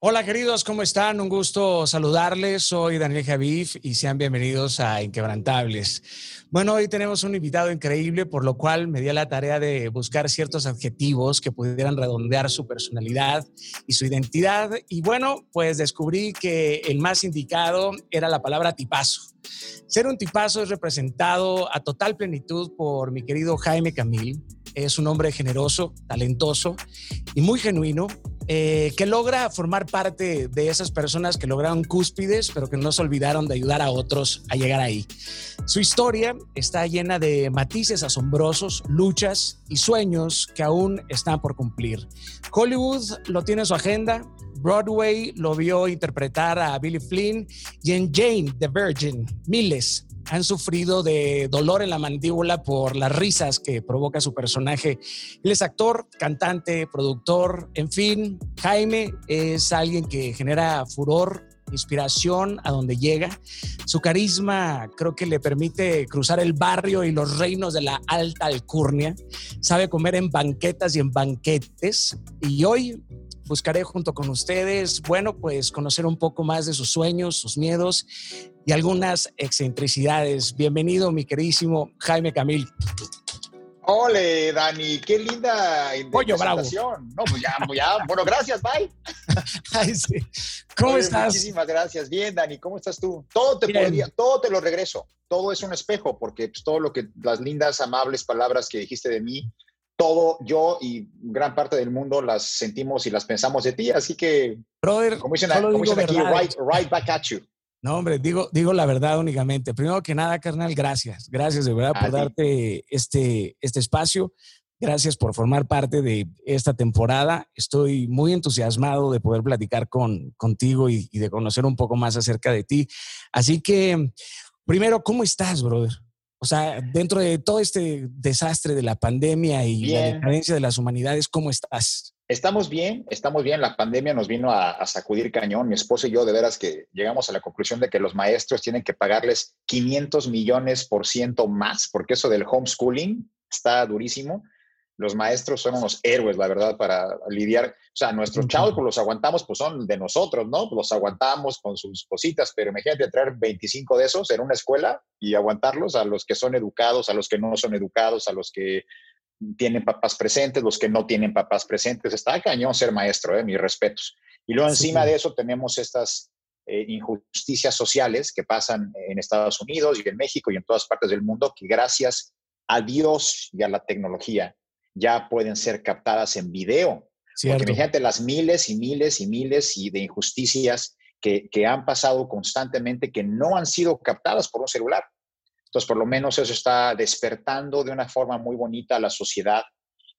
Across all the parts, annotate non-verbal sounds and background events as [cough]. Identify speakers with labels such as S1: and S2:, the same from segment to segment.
S1: Hola queridos, ¿cómo están? Un gusto saludarles. Soy Daniel Javif y sean bienvenidos a Inquebrantables. Bueno, hoy tenemos un invitado increíble, por lo cual me di a la tarea de buscar ciertos adjetivos que pudieran redondear su personalidad y su identidad. Y bueno, pues descubrí que el más indicado era la palabra tipazo. Ser un tipazo es representado a total plenitud por mi querido Jaime Camil. Es un hombre generoso, talentoso y muy genuino eh, que logra formar parte de esas personas que lograron cúspides, pero que no se olvidaron de ayudar a otros a llegar ahí. Su historia está llena de matices asombrosos, luchas y sueños que aún están por cumplir. Hollywood lo tiene en su agenda, Broadway lo vio interpretar a Billy Flynn y en Jane the Virgin, miles han sufrido de dolor en la mandíbula por las risas que provoca su personaje. Él es actor, cantante, productor, en fin, Jaime es alguien que genera furor, inspiración a donde llega. Su carisma creo que le permite cruzar el barrio y los reinos de la alta alcurnia. Sabe comer en banquetas y en banquetes. Y hoy buscaré junto con ustedes, bueno, pues conocer un poco más de sus sueños, sus miedos y algunas excentricidades. Bienvenido, mi queridísimo Jaime Camil.
S2: Ole, Dani, qué linda
S1: Pollo bravo.
S2: No, pues ya, pues ya, bueno, gracias, bye. [laughs]
S1: Ay, sí. ¿Cómo estás?
S2: Muchísimas gracias. Bien, Dani, ¿cómo estás tú? Todo te podría, todo te lo regreso. Todo es un espejo, porque pues, todo lo que, las lindas, amables palabras que dijiste de mí, todo yo y gran parte del mundo las sentimos y las pensamos de ti. Así que,
S1: Brother,
S2: como dicen, como dicen aquí, right, right, back at you.
S1: No, hombre, digo, digo la verdad únicamente. Primero que nada, carnal, gracias. Gracias de verdad por darte este, este espacio. Gracias por formar parte de esta temporada. Estoy muy entusiasmado de poder platicar con, contigo y, y de conocer un poco más acerca de ti. Así que, primero, ¿cómo estás, brother? O sea, dentro de todo este desastre de la pandemia y la decadencia de las humanidades, ¿cómo estás?
S2: Estamos bien, estamos bien. La pandemia nos vino a, sacudir cañón. Mi esposo y yo, de veras, que llegamos a la conclusión de que los maestros tienen que pagarles 500 millones por ciento más, porque eso del homeschooling está durísimo los maestros son unos héroes, la verdad, para lidiar. O sea, nuestros chavos, pues los aguantamos, pues son de nosotros, ¿no? Pues los aguantamos con sus cositas, pero imagínate traer 25 de esos en una escuela y aguantarlos a los que son educados, a los que no son educados, a los que tienen papás presentes, los que no tienen papás presentes. Está cañón ser maestro, ¿eh? mis respetos. Y luego encima de eso tenemos estas eh, injusticias sociales que pasan en Estados Unidos y en México y en todas partes del mundo, que gracias a Dios y a la tecnología ya pueden ser captadas en video. Cierto. Porque imagínate las miles y miles y miles y de injusticias que, que, han pasado constantemente que no han sido captadas por un celular. Entonces, por lo menos eso está despertando de una forma muy bonita a la sociedad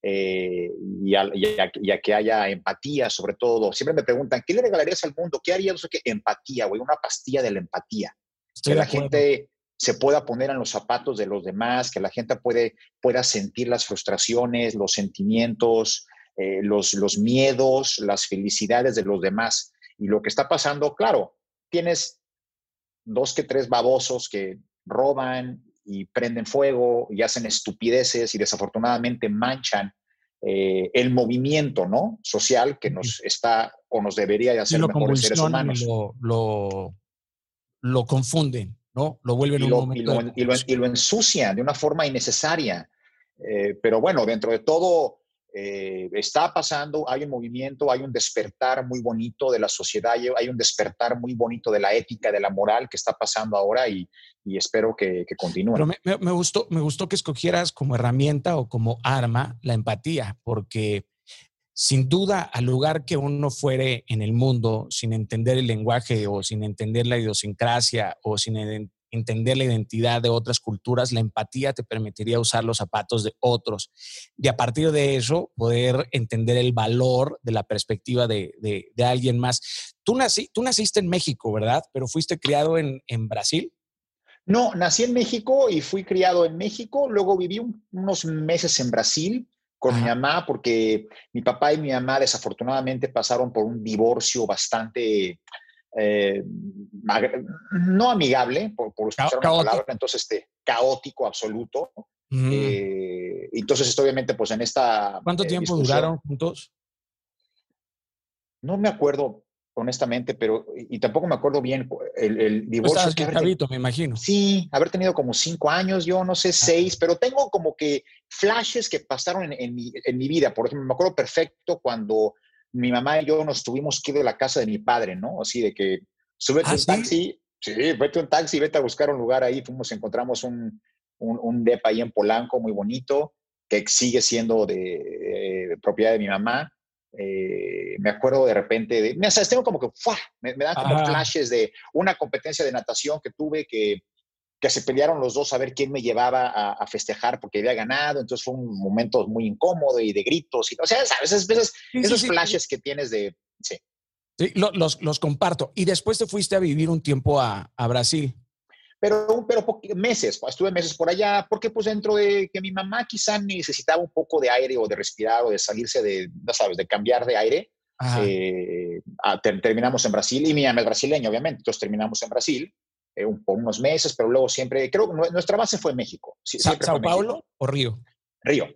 S2: eh, y, a, y, a, que haya empatía, sobre todo. Siempre me preguntan, ¿qué le regalarías al mundo? ¿Qué harías? que empatía, güey, una pastilla de la empatía. que la gente se pueda poner en los zapatos de los demás, que la gente puede, pueda sentir las frustraciones, los sentimientos, eh, los, los miedos, las felicidades de los demás. Y lo que está pasando, claro, tienes dos que tres babosos que roban y prenden fuego y hacen estupideces y desafortunadamente manchan eh, el movimiento ¿no? social que nos está o nos debería de hacer mejores seres humanos.
S1: Lo, lo, lo confunden. ¿No? Lo vuelven
S2: y un momento y lo, y lo, ensucian de una forma innecesaria. Eh, pero bueno, dentro de todo eh, está pasando, hay un movimiento, hay un despertar muy bonito de la sociedad, hay un despertar muy bonito de la ética, de la moral que está pasando ahora y, y espero que, que continúe.
S1: Pero me, me, gustó, me gustó que escogieras como herramienta o como arma la empatía, porque sin duda, al lugar que uno fuere en el mundo, sin entender el lenguaje o sin entender la idiosincrasia o sin entender la identidad de otras culturas, la empatía te permitiría usar los zapatos de otros y a partir de eso poder entender el valor de la perspectiva de, de, alguien más. Tú, nací, tú naciste en México, ¿verdad? Pero fuiste criado en, en Brasil.
S2: No, nací en México y fui criado en México, luego viví unos meses en Brasil con mi mamá porque mi papá y mi mamá desafortunadamente pasaron por un divorcio bastante eh, no amigable, por, por usar una palabra, entonces este, caótico absoluto. Eh, entonces, obviamente, pues en esta...
S1: ¿Cuánto eh, tiempo duraron juntos?
S2: No me acuerdo, honestamente, pero y tampoco me acuerdo bien el, el divorcio.
S1: que me imagino.
S2: Sí, haber tenido como cinco años, yo no sé, seis, pero tengo como que flashes que pasaron en, mi, en, mi, vida. Por ejemplo, me acuerdo perfecto cuando mi mamá y yo nos tuvimos que ir de la casa de mi padre, ¿no? Así de que súbete ¿Ah, un taxi, sí, vete un taxi, vete a buscar un lugar ahí. Fuimos, encontramos un, un, un depa ahí en Polanco, muy bonito, que sigue siendo de, propiedad de mi mamá. Eh, me acuerdo de repente, de, me, tengo como que, me, dan como flashes de una competencia de natación que tuve que, que se pelearon los dos a ver quién me llevaba a, festejar porque había ganado, entonces fue un momento muy incómodo y de gritos, y, o sea, sabes, esas, esos flashes que tienes de, sí.
S1: Sí, los, los, comparto. Y después te fuiste a vivir un tiempo a, a Brasil
S2: pero, pero meses, estuve meses por allá, porque pues dentro de que mi mamá quizá necesitaba un poco de aire o de respirar o de salirse de, ya sabes, de cambiar de aire, eh, terminamos en Brasil y mi mamá es brasileña, obviamente, entonces terminamos en Brasil eh, por unos meses, pero luego siempre, creo que nuestra base fue México.
S1: ¿Sao Paulo o Río?
S2: Río.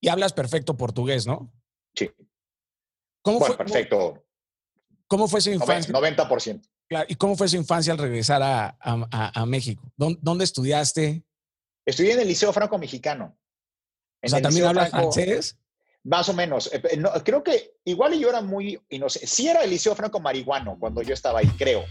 S1: Y hablas perfecto portugués, ¿no?
S2: Sí. ¿Cómo fue, perfecto.
S1: ¿Cómo fue su infancia?
S2: 90%.
S1: ¿Y cómo fue su infancia al regresar a, México? ¿Dónde, estudiaste?
S2: Estudié en el Liceo Franco-Mexicano.
S1: O sea, ¿también hablas francés?
S2: Más o menos. Eh, creo que igual yo era muy inocente. Sí era el Liceo Franco-Marihuano cuando yo estaba ahí, creo.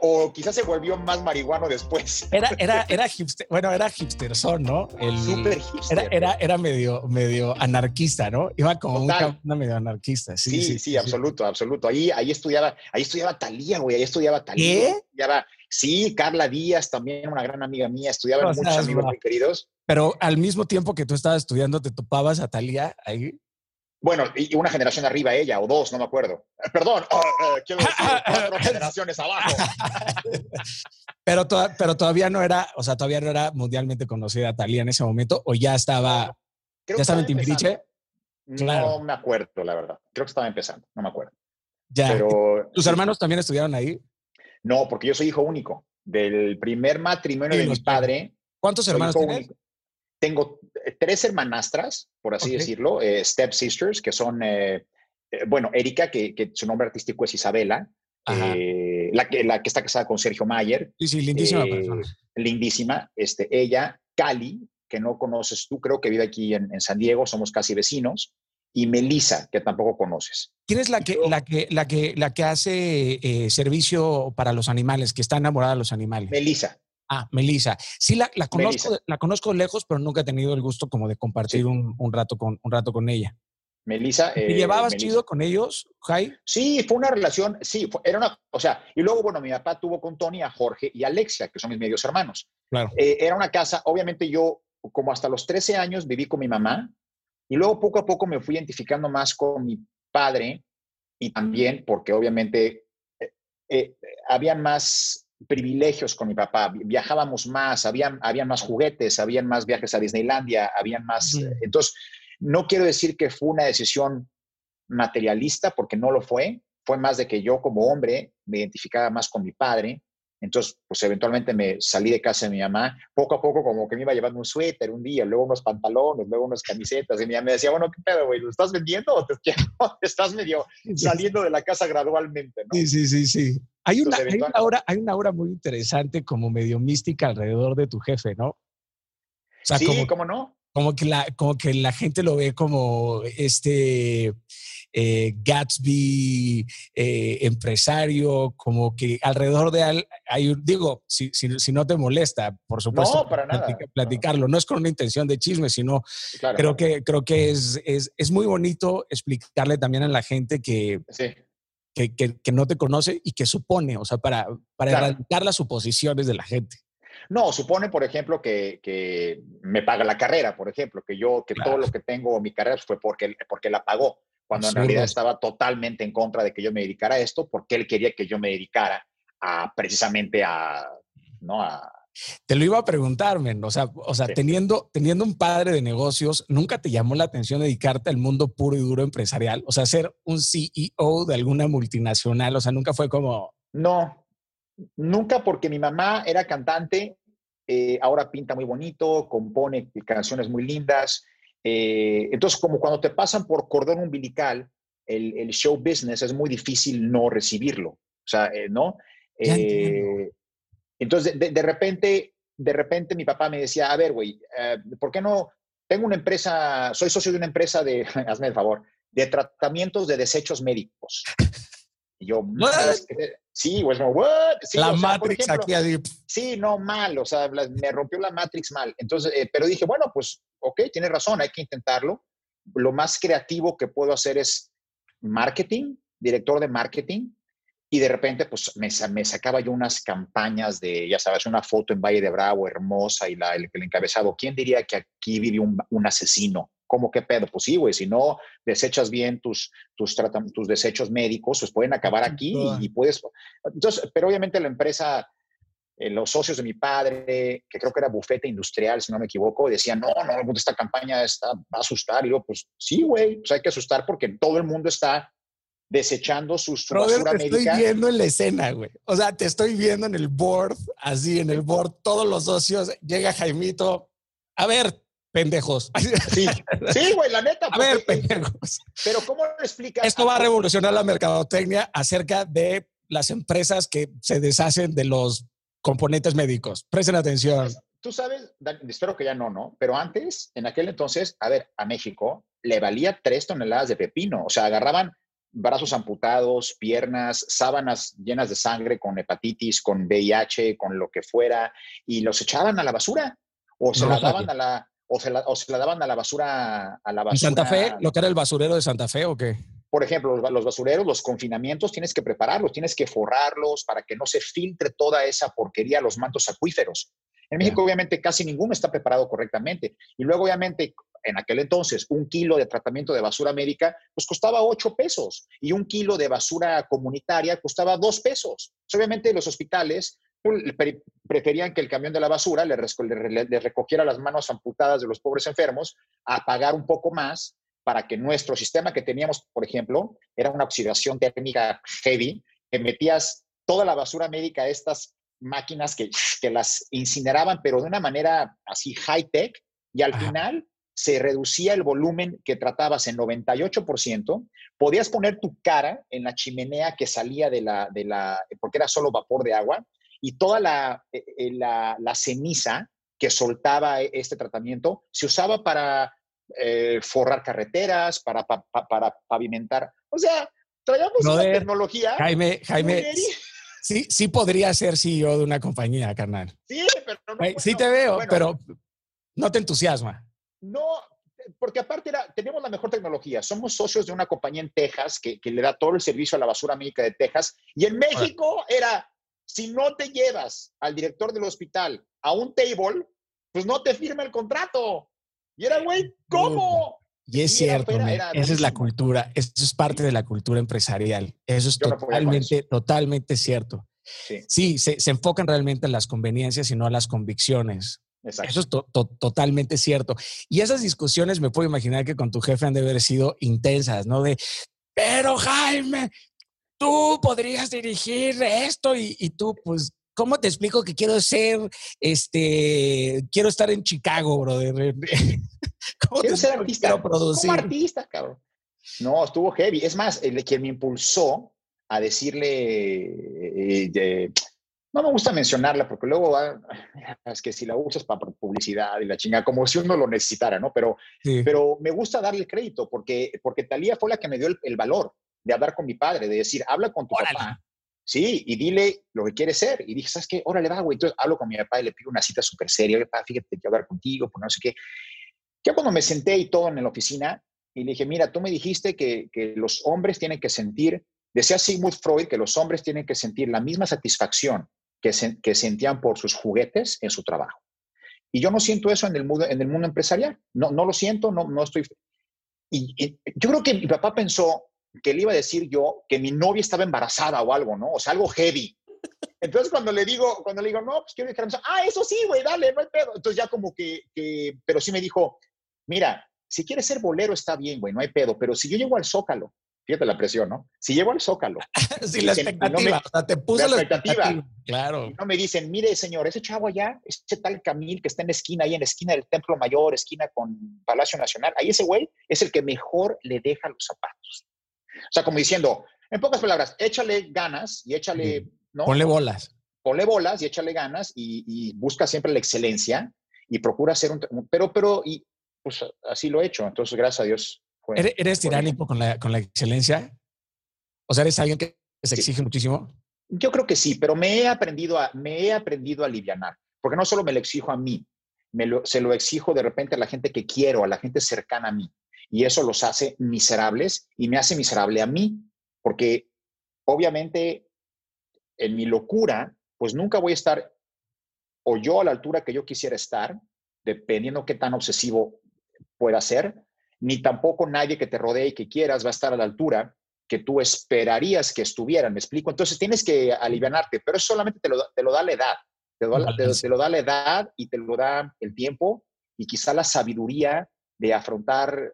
S2: O, quizás se volvió más marihuano después.
S1: Era, era, [laughs] era hipster, bueno, era hipsterson, ¿no?
S2: El, Super hipster.
S1: Era, era, medio, medio anarquista, ¿no? Iba como una, medio anarquista.
S2: Sí, sí, sí, absoluto, absoluto. Ahí, ahí estudiaba, ahí estudiaba Talía, güey, ahí estudiaba Talía. ¿Qué? sí, Carla Díaz, también una gran amiga mía, estudiaban muchos amigos muy queridos.
S1: Pero al mismo tiempo que tú estabas estudiando, ¿te topabas a Talía ahí?
S2: Bueno, y una generación arriba ella, o dos, no me acuerdo. Perdón, oh, eh, quiero decir, cuatro [laughs] generaciones abajo.
S1: pero, pero todavía no era, o sea, todavía no era mundialmente conocida Talía en ese momento, o ya estaba, ya estaba en Timbiriche.
S2: No me acuerdo, la verdad. Creo que estaba empezando, no me acuerdo.
S1: Ya. Pero, ¿Tus hermanos también estudiaron ahí?
S2: No, porque yo soy hijo único. Del primer matrimonio de mi padre.
S1: ¿Cuántos hermanos tienes?
S2: Tengo eh, tres hermanastras, por así decirlo, eh, step sisters, que son, eh, bueno, Erika, que, su nombre artístico es Isabela, la, que, la que está casada con Sergio Mayer.
S1: Sí, sí, lindísima persona.
S2: Lindísima. Este, ella, Cali, que no conoces tú, creo que vive aquí en, San Diego, somos casi vecinos. Y Melissa, que tampoco conoces.
S1: ¿Quién es la que, la que, la que, la que hace servicio para los animales, que está enamorada de los animales?
S2: Melissa.
S1: Ah, Melissa. Sí, la, la conozco, la conozco lejos, pero nunca he tenido el gusto como de compartir un, un, rato con, un rato con ella.
S2: Melissa.
S1: ¿Y eh, llevabas chido con ellos, Jai?
S2: Sí, fue una relación, sí, era una, o sea, y luego, bueno, mi papá tuvo con Tony a Jorge y Alexia, que son mis medios hermanos.
S1: Claro.
S2: Eh, era una casa, obviamente yo, como hasta los 13 años, viví con mi mamá, y luego poco a poco me fui identificando más con mi padre, y también porque obviamente eh había más privilegios con mi papá. Viajábamos más, habían, habían más juguetes, habían más viajes a Disneylandia, habían más... Eh, entonces, no quiero decir que fue una decisión materialista, porque no lo fue. Fue más de que yo como hombre me identificaba más con mi padre. Entonces, pues eventualmente me salí de casa de mi mamá. Poco a poco como que me iba llevando un suéter un día, luego unos pantalones, luego unas camisetas. Y mi mamá me decía, bueno, ¿qué pedo, güey? ¿Lo estás vendiendo o te, estás [laughs] medio saliendo de la casa gradualmente? ¿no?
S1: Sí, sí, sí, sí. Hay una, hay, una hora, hay una hora muy interesante como medio mística alrededor de tu jefe, ¿no? O
S2: sea, sí, como, ¿cómo no?
S1: Como que, la, como que la gente lo ve como este eh, Gatsby eh, empresario, como que alrededor de él hay, digo, si, si, no te molesta, por supuesto,
S2: no, para nada,
S1: platicarlo. No. es con una intención de chisme, sino creo, que, creo que es, es, es, muy bonito explicarle también a la gente que,
S2: sí
S1: que, no te conoce y que supone, o sea, para, para erradicar las suposiciones de la gente.
S2: No, supone, por ejemplo, que, me paga la carrera, por ejemplo, que yo, que todo lo que tengo mi carrera fue porque, porque la pagó, cuando en realidad estaba totalmente en contra de que yo me dedicara a esto, porque él quería que yo me dedicara a precisamente a, ¿no? a,
S1: te lo iba a preguntar, men. O sea, o sea teniendo, teniendo un padre de negocios, ¿nunca te llamó la atención dedicarte al mundo puro y duro empresarial? O sea, ser un CEO de alguna multinacional. O sea, nunca fue como.
S2: No, nunca porque mi mamá era cantante, eh, ahora pinta muy bonito, compone canciones muy lindas. Eh, entonces, como cuando te pasan por cordón umbilical, el, show business es muy difícil no recibirlo. O sea, eh, ¿no? Eh, entonces, de, repente, de repente mi papá me decía, a ver, güey, eh, ¿por qué no? Tengo una empresa, soy socio de una empresa de, [laughs] hazme el favor, de tratamientos de desechos médicos. Y yo, sí, güey, what? Sí,
S1: la Matrix aquí.
S2: Sí, no, mal, o sea, me rompió la Matrix mal. Entonces, pero dije, bueno, pues, ok, tienes razón, hay que intentarlo. Lo más creativo que puedo hacer es marketing, director de marketing, y de repente, pues me, me, sacaba yo unas campañas de, ya sabes, una foto en Valle de Bravo hermosa y la, el, encabezado. ¿Quién diría que aquí vive un, un asesino? ¿Cómo qué pedo? Pues sí, güey, si no desechas bien tus, tus, tus desechos médicos, pues pueden acabar aquí y, puedes. Entonces, pero obviamente la empresa, eh, los socios de mi padre, que creo que era bufete industrial, si no me equivoco, decían, no, no, esta campaña está, va a asustar. Y yo, pues sí, güey, pues hay que asustar porque todo el mundo está desechando sus
S1: Brother, te estoy viendo en la escena, güey. O sea, te estoy viendo en el board, así en el board, todos los socios. Llega Jaimito. A ver, pendejos.
S2: Sí, [laughs] sí, güey, la neta.
S1: A ver, pendejos.
S2: Pero ¿cómo lo explicas?
S1: Esto va a revolucionar la mercadotecnia acerca de las empresas que se deshacen de los componentes médicos. Presten atención.
S2: Tú sabes, espero que ya no, ¿no? Pero antes, en aquel entonces, a ver, a México le valía tres toneladas de pepino. O sea, agarraban brazos amputados, piernas, sábanas llenas de sangre con hepatitis, con VIH, con lo que fuera, y los echaban a la basura o se la daban a la o se, la, o se la daban a la basura a la basura.
S1: ¿En Santa Fe? ¿Lo que era el basurero de Santa Fe o qué?
S2: Por ejemplo, los, basureros, los confinamientos, tienes que prepararlos, tienes que forrarlos para que no se filtre toda esa porquería a los mantos acuíferos. En México, obviamente, casi ninguno está preparado correctamente. Y luego, obviamente, en aquel entonces, un kilo de tratamiento de basura médica, pues costaba 8 pesos y un kilo de basura comunitaria costaba 2 pesos. Pues, obviamente los hospitales pues, preferían que el camión de la basura le, recogiera las manos amputadas de los pobres enfermos a pagar un poco más para que nuestro sistema que teníamos, por ejemplo, era una oxidación térmica heavy, que metías toda la basura médica a estas máquinas que, que las incineraban, pero de una manera así high-tech, y al final se reducía el volumen que tratabas en 98%, podías poner tu cara en la chimenea que salía de la, de la porque era solo vapor de agua, y toda la, eh, eh, la, ceniza que soltaba e, este tratamiento se usaba para eh, forrar carreteras, para, para pavimentar. O sea, traíamos una tecnología.
S1: Jaime, Jaime. Sí, sí podría ser CEO de una compañía, carnal.
S2: Sí, pero no,
S1: sí te veo, pero no te entusiasma.
S2: No, porque aparte era, tenemos la mejor tecnología. Somos socios de una compañía en Texas que, le da todo el servicio a la basura médica de Texas. Y en México era, si no te llevas al director del hospital a un table, pues no te firma el contrato. Y era, güey, ¿cómo?
S1: Y es cierto, esa es la cultura, eso es parte de la cultura empresarial. Eso es totalmente, totalmente cierto. Sí, se, se, enfocan realmente en las conveniencias y no en las convicciones. Eso es totalmente cierto. Y esas discusiones me puedo imaginar que con tu jefe han de haber sido intensas, ¿no? De, pero Jaime, tú podrías dirigir esto y, tú, pues, ¿cómo te explico que quiero ser, este, quiero estar en Chicago, brother? [laughs]
S2: ¿Cómo quiero ser artista. Quiero producir? Como artista, cabrón. No, estuvo heavy. Es más, el, quien me impulsó a decirle, eh, no me gusta mencionarla porque luego va, [laughs] es que si la usas para publicidad y la chinga, como si uno lo necesitara, ¿no? Pero, pero me gusta darle el crédito porque, porque Talía fue la que me dio el, valor de hablar con mi padre, de decir, habla con tu papá. Sí, y dile lo que quiere ser. Y dije, ¿sabes qué? Órale, va, güey. Entonces hablo con mi papá y le pido una cita súper seria. Oye, papá, fíjate, quiero hablar contigo, pues no sé qué. Ya cuando me senté y todo en la oficina, y le dije, mira, tú me dijiste que, que los hombres tienen que sentir, decía Sigmund Freud, que los hombres tienen que sentir la misma satisfacción que, sentían por sus juguetes en su trabajo. Y yo no siento eso en el mundo, en el mundo empresarial. No, no lo siento, no, no estoy... Y, yo creo que mi papá pensó que le iba a decir yo que mi novia estaba embarazada o algo, ¿no? O sea, algo heavy. Entonces cuando le digo, cuando le digo, no, pues quiero dejar, ah, eso sí, güey, dale, no hay pedo. Entonces ya como que, que, pero sí me dijo, mira, si quieres ser bolero está bien, güey, no hay pedo, pero si yo llego al Zócalo Fíjate la presión, ¿no? Si llego al Zócalo. [laughs]
S1: sí, la expectativa. o sea, te puse la expectativa.
S2: Claro. Y no me dicen, mire, señor, ese chavo allá, ese tal Camil que está en la esquina, ahí en la esquina del Templo Mayor, esquina con Palacio Nacional, ahí ese güey es el que mejor le deja los zapatos. O sea, como diciendo, en pocas palabras, échale ganas y échale, ¿no?
S1: Ponle bolas.
S2: Ponle bolas y échale ganas y, busca siempre la excelencia y procura hacer un, pero, pero, y pues así lo he hecho. Entonces, gracias a Dios.
S1: ¿Eres, tiránico con la, con la excelencia? O sea, ¿eres alguien que se exige muchísimo?
S2: Yo creo que sí, pero me he aprendido a, me he aprendido a alivianar, porque no solo me lo exijo a mí, me lo, se lo exijo de repente a la gente que quiero, a la gente cercana a mí. Y eso los hace miserables y me hace miserable a mí, porque obviamente en mi locura, pues nunca voy a estar o yo a la altura que yo quisiera estar, dependiendo qué tan obsesivo pueda ser, ni tampoco nadie que te rodee y que quieras va a estar a la altura que tú esperarías que estuvieran, ¿me explico? Entonces tienes que alivianarte, pero eso solamente te lo, te lo da la edad, te, lo, te, lo da la edad y te lo da el tiempo y quizá la sabiduría de afrontar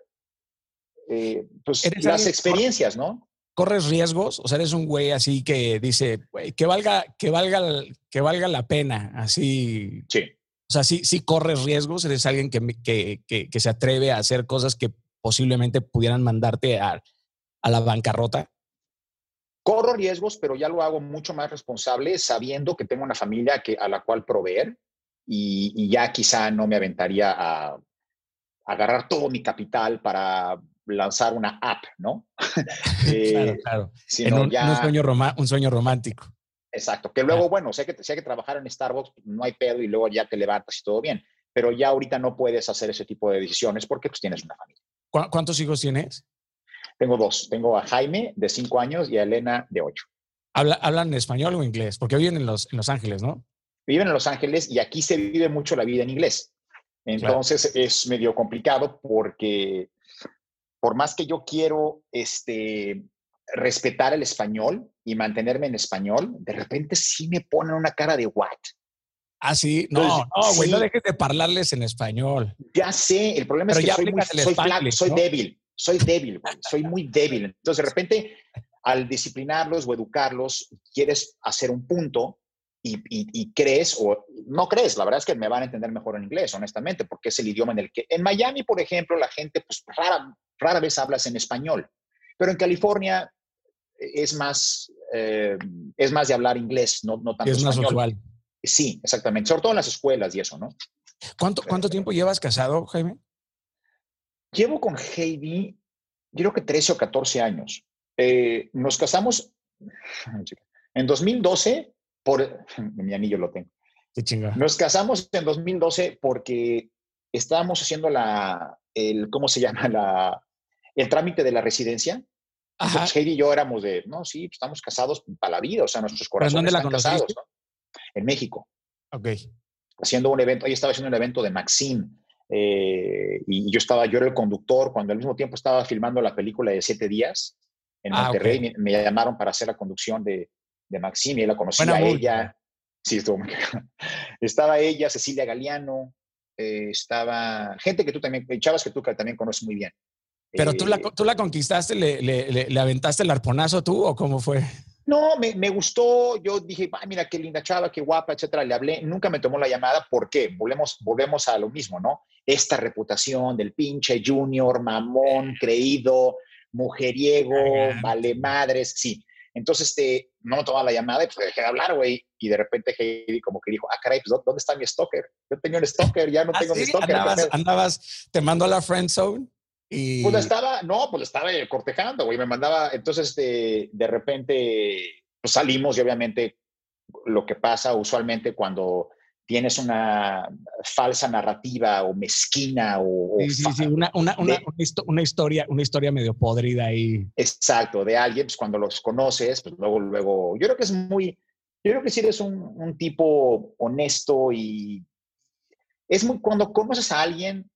S2: eh, pues, las experiencias, ¿no?
S1: ¿Corres riesgos? O sea, eres un güey así que dice, que valga, que valga, que valga la pena, así.
S2: Sí.
S1: O sea, sí, sí corres riesgos, eres alguien que, que, que, se atreve a hacer cosas que posiblemente pudieran mandarte a, a la bancarrota.
S2: Corro riesgos, pero ya lo hago mucho más responsable, sabiendo que tengo una familia que, a la cual proveer y, y ya quizá no me aventaría a, agarrar todo mi capital para lanzar una app, ¿no? [laughs] [laughs]
S1: claro, eh, claro. un, sueño un, sueño romántico.
S2: Exacto, que luego, bueno, sé que, hay que trabajar en Starbucks, no hay pedo y luego ya te levantas y todo bien, pero ya ahorita no puedes hacer ese tipo de decisiones porque pues tienes una familia.
S1: ¿Cuántos hijos tienes?
S2: Tengo dos, tengo a Jaime de cinco años y a Elena de ocho.
S1: ¿Hablan español o inglés? Porque viven en Los, en los Ángeles, ¿no?
S2: Viven en Los Ángeles y aquí se vive mucho la vida en inglés. Entonces es medio complicado porque por más que yo quiero este, respetar el español y mantenerme en español, de repente sí me ponen una cara de what.
S1: Ah, sí, no, no, güey, no dejes de hablarles en español.
S2: Ya sé, el problema es que soy, muy, soy, soy débil, soy débil, soy muy débil. Entonces, de repente, al disciplinarlos o educarlos, quieres hacer un punto y, crees, o no crees, la verdad es que me van a entender mejor en inglés, honestamente, porque es el idioma en el que, en Miami, por ejemplo, la gente, pues rara, rara vez hablas en español, pero en California es más, eh, es más de hablar inglés, no, no tanto
S1: Es más usual.
S2: Sí, exactamente, sobre todo en las escuelas y eso, ¿no?
S1: ¿Cuánto, cuánto tiempo llevas casado, Jaime?
S2: Llevo con Heidi, yo creo que 13 o 14 años. Eh, nos casamos [laughs] en 2012 por [laughs] mi anillo lo tengo. Nos casamos en 2012 porque estábamos haciendo la, el, ¿cómo se llama? La, el trámite de la residencia. Ajá. y yo éramos de, no, sí, pues, estamos casados para la vida, o sea, nuestros corazones están casados, ¿no? En México.
S1: Ok.
S2: Haciendo un evento, ella estaba haciendo un evento de Maxine, eh, y yo estaba, yo era el conductor, cuando al mismo tiempo estaba filmando la película de Siete Días en ah, Monterrey, me, me, llamaron para hacer la conducción de, de Maximia, la conocía a ella. Sí, estuvo muy Estaba ella, Cecilia Galeano, eh, estaba gente que tú también, chavas que tú también conoces muy bien.
S1: Pero tú, la, eh, tú la conquistaste, le, le, le, aventaste el arponazo tú o cómo fue?
S2: No, me, me, gustó. Yo dije, Ay, mira qué linda chava, qué guapa, etcétera. Le hablé, nunca me tomó la llamada. ¿Por qué? Volvemos, volvemos a lo mismo, ¿no? Esta reputación del pinche junior, mamón, creído, mujeriego, vale madres. Sí, entonces, este, no me tomaba la llamada y pues dejé de hablar, güey. Y de repente Heidi como que dijo, ah, caray, pues ¿dónde está mi stalker? Yo tenía un stalker, ya no ¿Ah, tengo mi stalker.
S1: Andabas, te mando a la friend zone y...
S2: Pues estaba, no, pues estaba cortejando, güey. Me mandaba, entonces, este, de repente pues, salimos y obviamente lo que pasa usualmente cuando tienes una falsa narrativa o mezquina o...
S1: Sí, sí, sí, una, una, una, historia, una historia medio podrida ahí.
S2: Exacto, de alguien, pues cuando los conoces, pues luego, luego, yo creo que es muy, yo creo que si eres un, un tipo honesto y es muy, cuando conoces a alguien,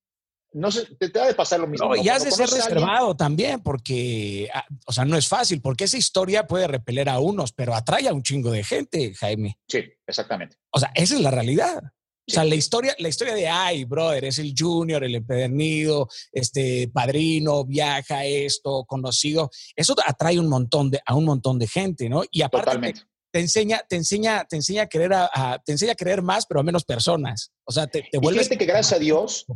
S2: no sé, te, te de pasar lo mismo.
S1: No, y has de ser reservado también, porque, ah, o sea, no es fácil, porque esa historia puede repeler a unos, pero atrae a un chingo de gente, Jaime.
S2: Sí, exactamente.
S1: O sea, esa es la realidad. O sea, la historia, la historia de, ay, brother, es el junior, el empedernido, este padrino, viaja esto, conocido, eso atrae un montón de, a un montón de gente, ¿no? Y aparte Totalmente. Te, enseña, te enseña, te enseña a querer a, te enseña a creer más, pero a menos personas. O sea, te, te vuelves.
S2: que gracias a Dios,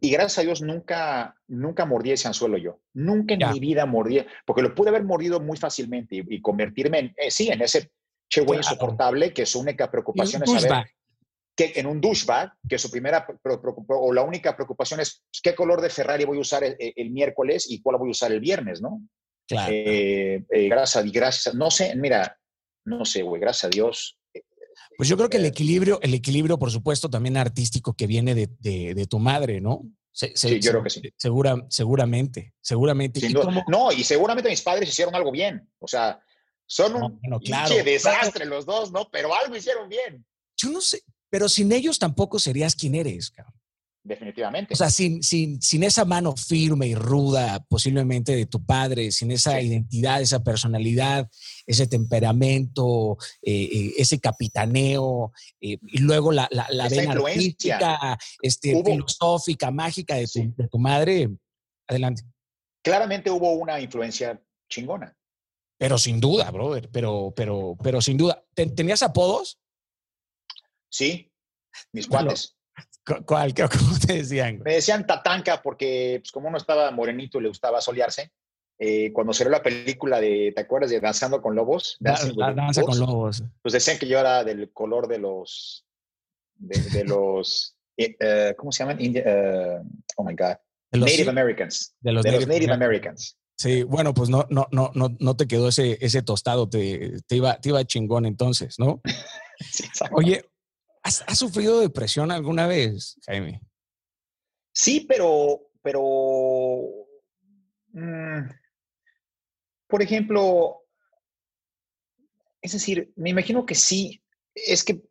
S2: y gracias a Dios nunca, nunca mordí ese anzuelo yo. Nunca en mi vida mordí, porque lo pude haber mordido muy fácilmente y, convertirme en, eh, sí, en ese che güey insoportable que su única preocupación es saber que en un douchebag, que su primera o la única preocupación es pues, qué color de Ferrari voy a usar el, miércoles y cuál voy a usar el viernes, ¿no?
S1: Claro.
S2: Eh, eh, gracias, gracias, no sé, mira, no sé, güey, gracias a Dios.
S1: Pues yo creo que el equilibrio, el equilibrio, por supuesto, también artístico que viene de, de, tu madre, ¿no?
S2: sí, yo creo que sí.
S1: Segura, seguramente, seguramente.
S2: No, y seguramente mis padres hicieron algo bien. O sea, son un desastre los dos, ¿no? Pero algo hicieron bien.
S1: Yo no sé, pero sin ellos tampoco serías quien eres, cabrón.
S2: Definitivamente.
S1: O sea, sin, sin, sin esa mano firme y ruda, posiblemente de tu padre, sin esa identidad, esa personalidad, ese temperamento, eh, eh, ese capitaneo, eh, y luego la, la, la vena artística, este, filosófica, mágica de tu, de tu madre. Adelante.
S2: Claramente hubo una influencia chingona.
S1: Pero sin duda, brother, pero, pero, pero sin duda. ¿Tenías apodos?
S2: Sí, mis cuates.
S1: ¿Cuál? [laughs] ¿Cómo te decían?
S2: Me decían Tatanca porque, pues, como uno estaba morenito y le gustaba solearse, eh, cuando salió la película de, ¿te acuerdas de Danzando con Lobos?
S1: La, danza con Lobos.
S2: Pues decían que yo era del color de los, de, los, eh, eh, ¿cómo se llaman? oh my God. Native Americans. De los, Native, Americans.
S1: Sí, bueno, pues no, no, no, no, no te quedó ese, ese tostado, te, te, iba, te iba chingón entonces, ¿no? [laughs] sí, Oye, ¿has, sufrido depresión alguna vez, Jaime?
S2: Sí, pero, pero, mm, por ejemplo, es decir, me imagino que sí, es que,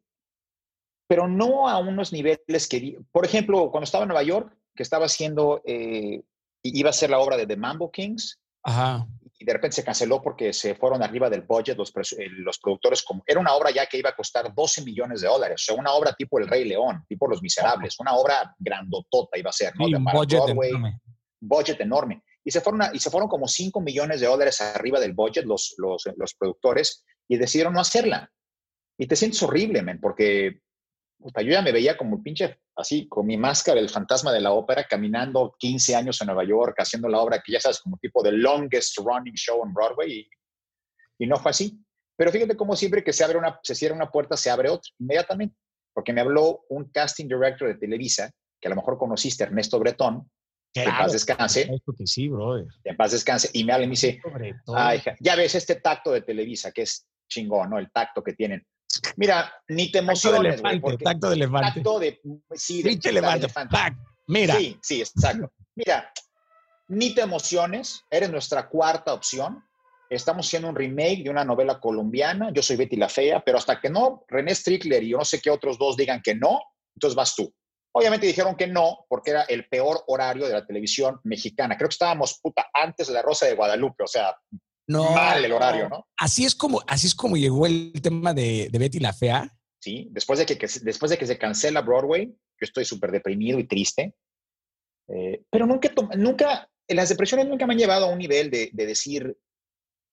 S2: pero no a unos niveles que, por ejemplo, cuando estaba en Nueva York, que estaba haciendo eh, iba a ser la obra de The Mambo Kings.
S1: Ajá.
S2: Y de repente se canceló porque se fueron arriba del budget los, eh, los productores. Como, era una obra ya que iba a costar 12 millones de dólares. O sea, una obra tipo El Rey León, tipo Los Miserables. Una obra grandotota iba a ser, ¿no?
S1: de budget enorme.
S2: Budget enorme. Y se, fueron y se fueron como 5 millones de dólares arriba del budget los, los, los productores y decidieron no hacerla. Y te sientes horrible, men, porque yo ya me veía como pinche, así, con mi máscara, el fantasma de la ópera, caminando 15 años en Nueva York, haciendo la obra que ya sabes, como tipo de longest running show en Broadway, y, no fue así. Pero fíjate cómo siempre que se, abre una, se cierra una puerta, se abre otra, inmediatamente. Porque me habló un casting director de Televisa, que a lo mejor conociste, Ernesto Bretón, que en paz descanse.
S1: Que sí, brother.
S2: En paz descanse. Y me habla y me dice, ya ves este tacto de Televisa, que es chingón, ¿no? El tacto que tienen. Mira, ni te emociones.
S1: Tacto de elefante.
S2: Tacto de Sí, de, elefante.
S1: Mira.
S2: Sí, sí, exacto. Mira, ni te emociones. Eres nuestra cuarta opción. Estamos haciendo un remake de una novela colombiana. Yo soy Betty la Fea, pero hasta que no, René Strickler y yo no sé qué otros dos digan que no, entonces vas tú. Obviamente dijeron que no, porque era el peor horario de la televisión mexicana. Creo que estábamos, puta, antes de la Rosa de Guadalupe, o sea, no, mal el horario, ¿no?
S1: Así es como, así es como llegó el tema de, Betty la Fea.
S2: Sí, después de que, después de que se cancela Broadway, yo estoy súper deprimido y triste. Eh, pero nunca, nunca, las depresiones nunca me han llevado a un nivel de, decir...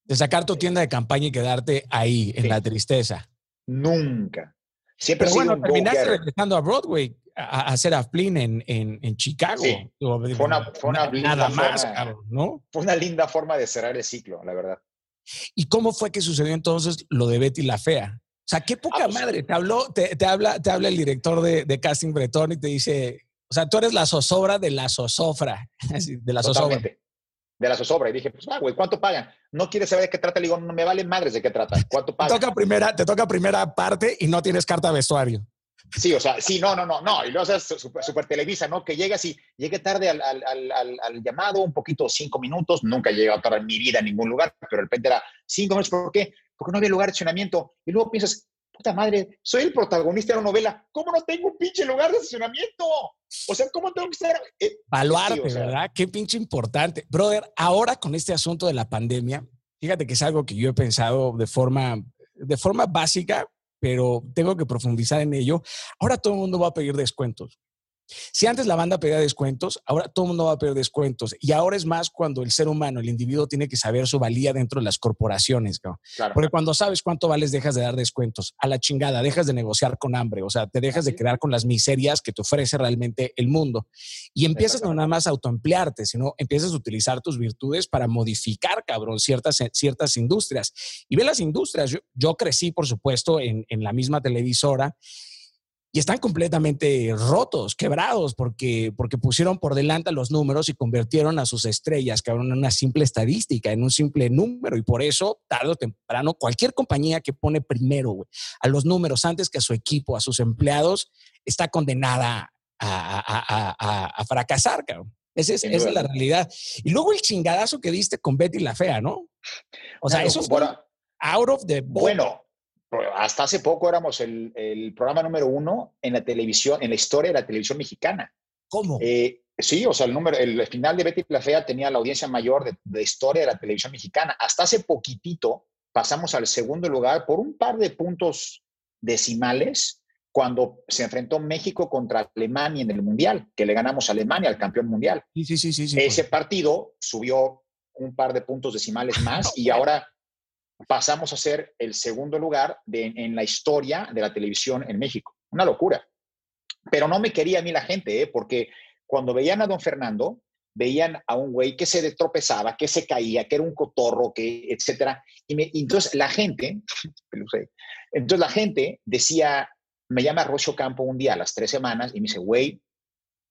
S1: De sacar tu tienda de campaña y quedarte ahí, en la tristeza.
S2: Nunca. Siempre
S1: Pero bueno, terminaste regresando a Broadway a, hacer a Flynn en, en, Chicago.
S2: Fue una, fue una
S1: nada más, ¿no?
S2: Fue una linda forma de cerrar el ciclo, la verdad.
S1: ¿Y cómo fue que sucedió entonces lo de Betty la Fea? O sea, qué poca ah, pues, madre. Te, habló, te, te, habla, te habla el director de, de, casting Bretón y te dice, o sea, tú eres la zozobra de la zozofra, [laughs] de la zozobra.
S2: De la zozobra. Y dije, pues, ah, güey, ¿cuánto pagan? No quieres saber de qué trata. Le digo, no me vale madres de qué trata. ¿Cuánto [laughs] pagan?
S1: Te toca primera, te toca primera parte y no tienes carta de vestuario.
S2: Sí, o sea, sí, no, no, no, no. Y luego es super, Televisa, ¿no? Que llegas y llegue tarde al, al, llamado, un poquito, cinco minutos. Nunca he llegado tarde en mi vida en ningún lugar, pero de repente era cinco minutos. ¿Por qué? Porque no había lugar de estacionamiento. Y luego piensas, puta madre, soy el protagonista de la novela. ¿Cómo no tengo un pinche lugar de estacionamiento? O sea, ¿cómo tengo que estar?
S1: Eh, ¿verdad? Qué pinche importante. Brother, ahora con este asunto de la pandemia, fíjate que es algo que yo he pensado de forma, de forma básica, pero tengo que profundizar en ello. Ahora todo el mundo va a pedir descuentos. Si antes la banda pedía descuentos, ahora todo el mundo va a pedir descuentos. Y ahora es más cuando el ser humano, el individuo, tiene que saber su valía dentro de las corporaciones. Porque cuando sabes cuánto vales, dejas de dar descuentos. A la chingada, dejas de negociar con hambre. O sea, te dejas de quedar con las miserias que te ofrece realmente el mundo. Y empiezas no nada más a autoemplearte, sino empiezas a utilizar tus virtudes para modificar, cabrón, ciertas, ciertas industrias. Y ve las industrias. Yo, crecí, por supuesto, en, en la misma televisora y están completamente rotos, quebrados, porque, porque pusieron por delante los números y convirtieron a sus estrellas, cabrón, en una simple estadística, en un simple número. Y por eso, tarde o temprano, cualquier compañía que pone primero a los números antes que a su equipo, a sus empleados, está condenada a, fracasar, cabrón. Esa es, esa es, la realidad. Y luego el chingadazo que diste con Betty la Fea, ¿no? O sea, eso fue out of the
S2: Bueno, hasta hace poco éramos el, programa número uno en la televisión, en la historia de la televisión mexicana.
S1: ¿Cómo?
S2: Eh, sí, o sea, el, número, el final de Betty la Fea tenía la audiencia mayor de, de, historia de la televisión mexicana. Hasta hace poquitito pasamos al segundo lugar por un par de puntos decimales cuando se enfrentó México contra Alemania en el Mundial, que le ganamos a Alemania, al campeón mundial.
S1: Sí, sí, sí, sí.
S2: Ese partido subió un par de puntos decimales más [laughs] y ahora pasamos a ser el segundo lugar en la historia de la televisión en México. Una locura. Pero no me quería a mí la gente, ¿eh? porque cuando veían a don Fernando, veían a un güey que se tropezaba, que se caía, que era un cotorro, que etcétera. Y, entonces la gente, [laughs] entonces la gente decía, me llama Rocio Campo un día a las tres semanas y me dice, güey,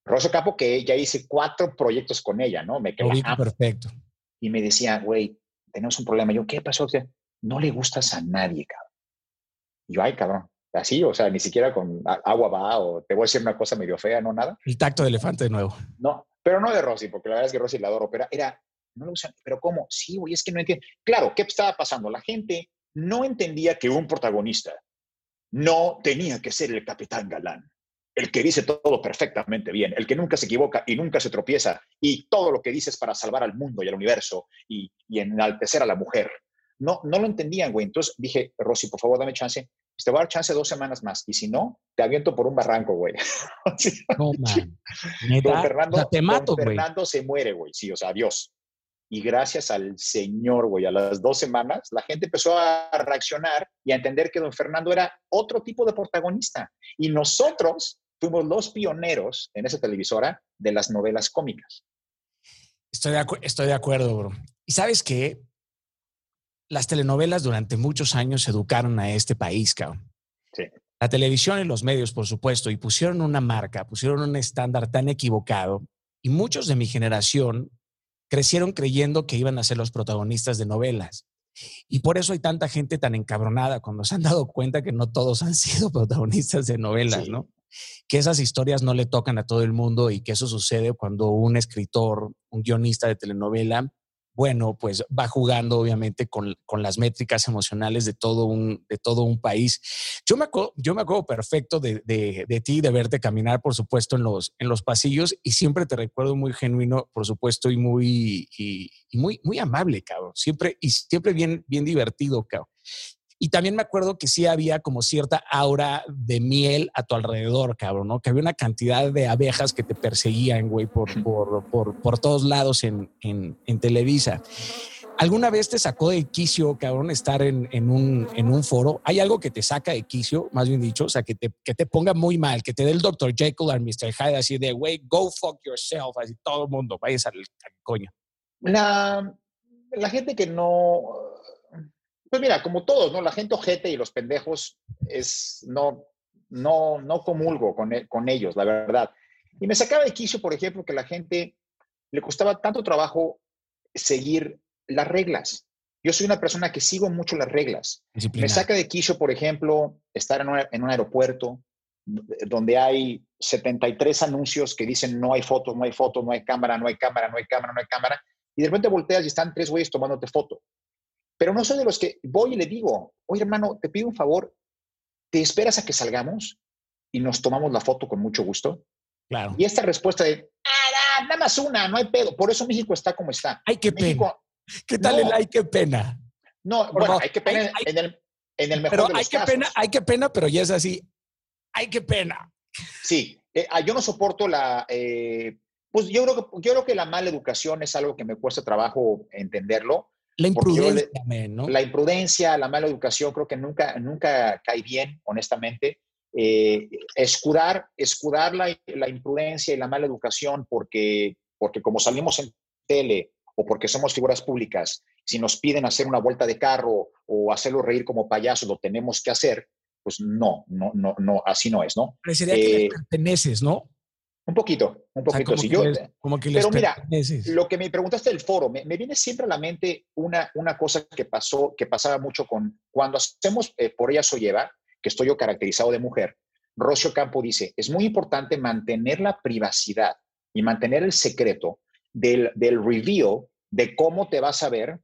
S2: Rocio Campo que ya hice cuatro proyectos con ella, ¿no? Me
S1: quedé perfecto.
S2: Y me decía, güey, tenemos un problema. Yo, ¿qué pasó? No le gustas a nadie, cabrón. Y yo, ay, cabrón, así, o sea, ni siquiera con agua va o te voy a decir una cosa medio fea, no nada.
S1: El tacto de elefante de nuevo.
S2: No, pero no de Rosy, porque la verdad es que Rosy la adoro, pero era, no le gustan, pero ¿cómo? Sí, güey, es que no entiendo. Claro, ¿qué estaba pasando? La gente no entendía que un protagonista no tenía que ser el capitán galán, el que dice todo perfectamente bien, el que nunca se equivoca y nunca se tropieza y todo lo que dice es para salvar al mundo y al universo y, y enaltecer a la mujer no, no lo entendían, güey. Entonces dije, Rosy, por favor, dame chance. Te voy a dar chance dos semanas más. Y si no, te aviento por un barranco, güey. [laughs]
S1: no, [laughs] man. Don
S2: Fernando, te mato, Fernando se muere, güey. Sí, o sea, adiós. Y gracias al Señor, güey, a las dos semanas, la gente empezó a reaccionar y a entender que don Fernando era otro tipo de protagonista. Y nosotros fuimos los pioneros en esa televisora de las novelas cómicas.
S1: Estoy de, estoy de acuerdo, bro. Y sabes qué? Las telenovelas durante muchos años educaron a este país, cabrón.
S2: Sí.
S1: La televisión y los medios, por supuesto, y pusieron una marca, pusieron un estándar tan equivocado. Y muchos de mi generación crecieron creyendo que iban a ser los protagonistas de novelas. Y por eso hay tanta gente tan encabronada cuando se han dado cuenta que no todos han sido [laughs] protagonistas de novelas, ¿no? Que esas historias no le tocan a todo el mundo y que eso sucede cuando un escritor, un guionista de telenovela bueno, pues va jugando obviamente con, las métricas emocionales de todo un, de todo un país. Yo me, acuerdo, yo me acuerdo perfecto de, de, ti, de verte caminar, por supuesto, en los, en los pasillos y siempre te recuerdo muy genuino, por supuesto, y muy, y, muy, muy amable, cabrón. Siempre, y siempre bien, bien divertido, cabrón. Y también me acuerdo que sí había como cierta aura de miel a tu alrededor, cabrón, ¿no? Que había una cantidad de abejas que te perseguían, güey, por, por, por, todos lados en, en, en, Televisa. ¿Alguna vez te sacó de quicio, cabrón, estar en, en, un, en un foro? ¿Hay algo que te saca de quicio, más bien dicho? O sea, que te, que te ponga muy mal, que te dé el Dr. Jekyll al Mr. Hyde así de, güey, go fuck yourself, así todo el mundo, vayas al, al coño.
S2: La, la gente que no pues mira, como todos, ¿no? La gente ojete y los pendejos es, no, no, no comulgo con, e, con ellos, la verdad. Y me sacaba de quicio, por ejemplo, que la gente le costaba tanto trabajo seguir las reglas. Yo soy una persona que sigo mucho las reglas. Me saca de quicio, por ejemplo, estar en, en un aeropuerto donde hay 73 anuncios que dicen no hay fotos, no hay fotos, no hay cámara, no hay cámara, no hay cámara, no hay cámara, y de repente volteas y están tres güeyes tomándote foto. Pero no soy de los que voy y le digo, oye hermano, te pido un favor, ¿te esperas a que salgamos y nos tomamos la foto con mucho gusto?
S1: Claro.
S2: Y esta respuesta de, ah, nada más una, no hay pedo. Por eso México está como está.
S1: Ay, qué pena. ¿Qué tal el ay, qué pena?
S2: No, bueno, hay que pena en, el, en el mejor
S1: pero
S2: de
S1: hay que pena, hay que pena, pero ya es así. Ay, qué pena.
S2: Sí, Eh, ah, yo no soporto la, eh, pues yo creo, que, yo creo que la mala educación es algo que me cuesta trabajo entenderlo.
S1: La imprudencia.
S2: La imprudencia, la mala educación, creo que nunca, nunca cae bien, honestamente. Eh, escudar, escudar la, la, imprudencia y la mala educación porque, porque como salimos en tele o porque somos figuras públicas, si nos piden hacer una vuelta de carro o hacerlo reír como payaso, lo tenemos que hacer, pues no, no, no, no, así no es, ¿no?
S1: Parecería que eh, perteneces, ¿no?
S2: Un poquito, un poquito. como, que pero mira, lo que me preguntaste del foro, me, viene siempre a la mente una, una cosa que pasó, que pasaba mucho con cuando hacemos eh, por ella soy Eva, que estoy yo caracterizado de mujer. Rocio Campo dice, es muy importante mantener la privacidad y mantener el secreto del, del reveal de cómo te vas a ver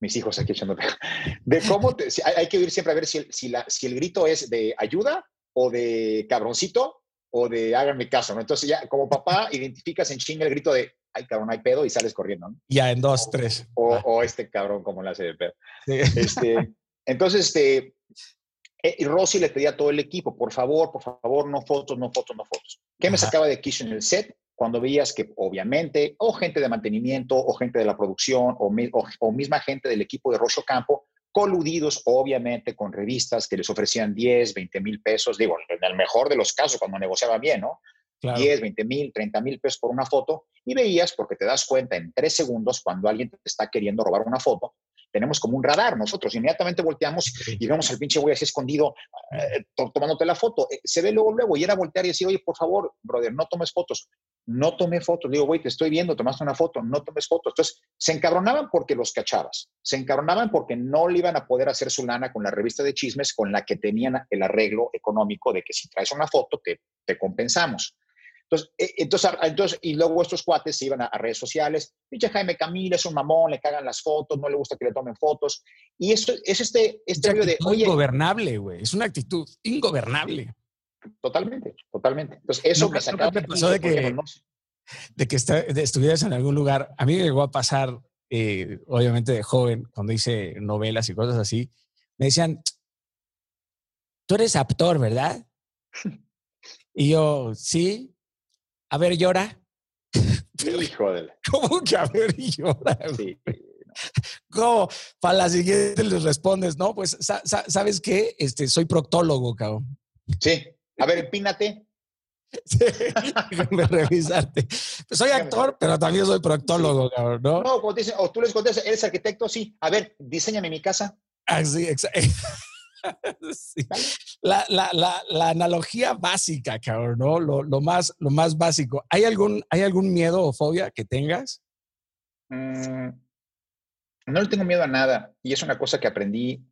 S2: mis hijos aquí echando [laughs] de cómo te, hay, que oír siempre a ver si si, la, si el grito es de ayuda o de cabroncito o de háganme caso, ¿no? Entonces ya como papá identificas en chinga el grito de ay cabrón, hay pedo y sales corriendo, ¿no?
S1: Ya en dos, tres.
S2: O, este cabrón como le hace de pedo. Este, entonces, este, eh, y Rosy le pedía a todo el equipo, por favor, por favor, no fotos, no fotos, no fotos. ¿Qué me sacaba de quiso en el set? Cuando veías que obviamente o gente de mantenimiento o gente de la producción o, o misma gente del equipo de Rocho Campo coludidos obviamente con revistas que les ofrecían 10, 20 mil pesos, digo, en el mejor de los casos cuando negociaba bien, ¿no? 10, 20 mil, 30 mil pesos por una foto y veías, porque te das cuenta en tres segundos cuando alguien te está queriendo robar una foto, tenemos como un radar nosotros, inmediatamente volteamos y vemos al pinche güey así escondido eh, tomándote la foto. Eh, se ve luego, luego, y era voltear y decir, oye, por favor, brother, no tomes fotos. No tomé fotos. digo, güey, te estoy viendo, tomaste una foto, no tomes fotos. Entonces, se encabronaban porque los cachabas. Se encabronaban porque no le iban a poder hacer su lana con la revista de chismes con la que tenían el arreglo económico de que si traes una foto, te, te compensamos. Entonces, eh, entonces, entonces, y luego estos cuates se iban a, redes sociales, pinche Jaime Camila es un mamón, le cagan las fotos, no le gusta que le tomen fotos. Y eso es este, este
S1: de, oye... Ingobernable, güey, es una actitud ingobernable.
S2: Totalmente, totalmente. Entonces, eso me sacaba...
S1: Pasó de que, de que estuvieras en algún lugar? A mí me llegó a pasar, eh, obviamente de joven, cuando hice novelas y cosas así, me decían, tú eres actor, ¿verdad? [laughs] Y yo, sí, a ver, llora. [laughs]
S2: Hijo de
S1: ¿Cómo que a ver [laughs] llora? Sí. [laughs] ¿Cómo? Para la siguiente les respondes, no, pues, ¿sabes qué? Este, soy proctólogo, cabrón.
S2: Sí. A ver, empínate.
S1: Sí, déjame revisarte. Pues soy actor, pero también soy proctólogo, cabrón, ¿no?
S2: No, o tú les contestas, ¿eres arquitecto? Sí. A ver, diseñame mi casa.
S1: Ah, sí, exacto. [laughs] La, la, la, la, analogía básica, cabrón, ¿no? Lo, lo, más, lo más básico. ¿Hay algún, ¿Hay algún miedo o fobia que tengas?
S2: Mm, no le tengo miedo a nada y es una cosa que aprendí.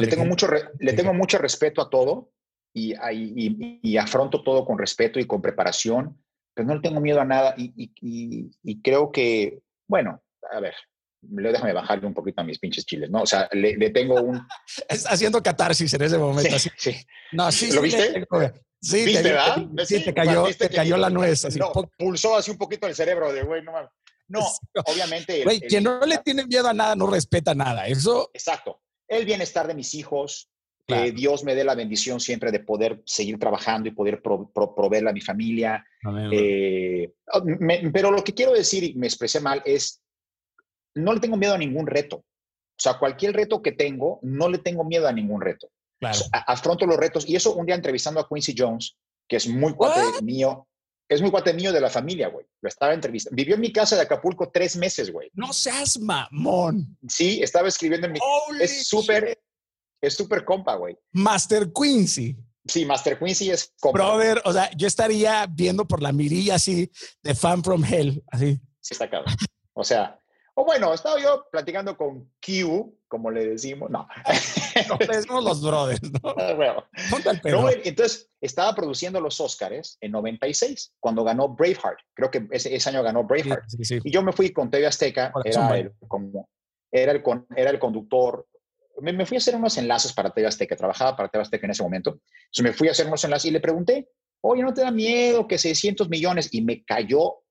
S2: le tengo, mucho, le tengo mucho respeto a todo y, y, y, afronto todo con respeto y con preparación, pero no le tengo miedo a nada y, y creo que, bueno, a ver, déjame bajarle un poquito a mis pinches chiles, ¿no? O sea, le, tengo un... [laughs]
S1: haciendo catarsis en ese momento. Sí,
S2: sí.
S1: No, sí,
S2: ¿Lo viste?
S1: Sí,
S2: ¿Viste,
S1: te,
S2: verdad?
S1: Sí, te cayó, te cayó la nuez. Así,
S2: no, pulsó así un poquito el cerebro de, güey, no mames. No, [laughs] obviamente...
S1: Güey, quien no le tiene miedo a nada no respeta nada. Eso...
S2: Exacto. El bienestar de mis hijos, que Dios me dé la bendición siempre de poder seguir trabajando y poder proveerle a mi familia. Eh, pero lo que quiero decir, y me expresé mal, es no le tengo miedo a ningún reto. O sea, cualquier reto que tengo, no le tengo miedo a ningún reto.
S1: Claro.
S2: afronto los retos. Y eso un día entrevistando a Quincy Jones, que es muy cuate mío, es muy cuate mío de la familia, güey. Lo estaba entrevistando. Vivió en mi casa de Acapulco tres meses, güey.
S1: No seas mamón.
S2: Sí, estaba escribiendo en mi... es súper, es súper compa, güey.
S1: Master Quincy.
S2: Sí, Master Quincy es compa.
S1: Brother, o sea, yo estaría viendo por la mirilla así de Fan from Hell, así.
S2: Sí, está cabrón. O sea, o bueno, estaba yo platicando con Q, como le decimos, no. [laughs]
S1: no decimos los brothers, ¿no? [laughs]
S2: Ah, bueno. no entonces, estaba produciendo los Oscars en 96, cuando ganó Braveheart. Creo que ese, ese año ganó Braveheart. Y yo me fui con TV Azteca, era el, como, era, el, era el conductor. Me, me, fui a hacer unos enlaces para TV Azteca, trabajaba para TV Azteca en ese momento. Entonces me fui a hacer unos enlaces y le pregunté, oye, ¿no te da miedo que 600 millones? Y me cayó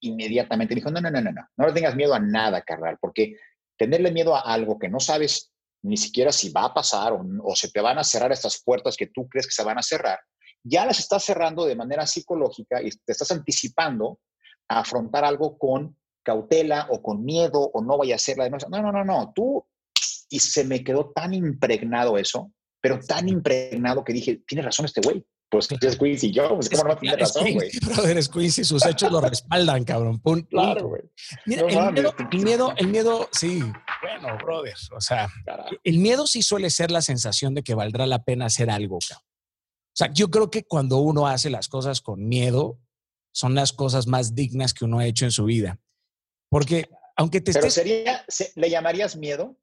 S2: inmediatamente. dijo, no, no, no, no, no, no le tengas miedo a nada, carnal, porque tenerle miedo a algo que no sabes ni siquiera si va a pasar o, se te van a cerrar estas puertas que tú crees que se van a cerrar, ya las estás cerrando de manera psicológica y te estás anticipando a afrontar algo con cautela o con miedo o no vaya a ser la de No, no, no, no, tú. Y se me quedó tan impregnado eso, pero tan impregnado que dije, tiene razón este güey. Pues es Quincy Jones, ¿cómo no tiene razón, güey?
S1: Brother, es Quincy, sus hechos lo respaldan, cabrón.
S2: claro, güey.
S1: Mira, el, miedo, el, miedo, el miedo, sí, bueno, brother, o sea, el miedo sí suele ser la sensación de que valdrá la pena hacer algo, cabrón. O sea, yo creo que cuando uno hace las cosas con miedo, son las cosas más dignas que uno ha hecho en su vida. Porque aunque te
S2: Pero sería, ¿le llamarías miedo?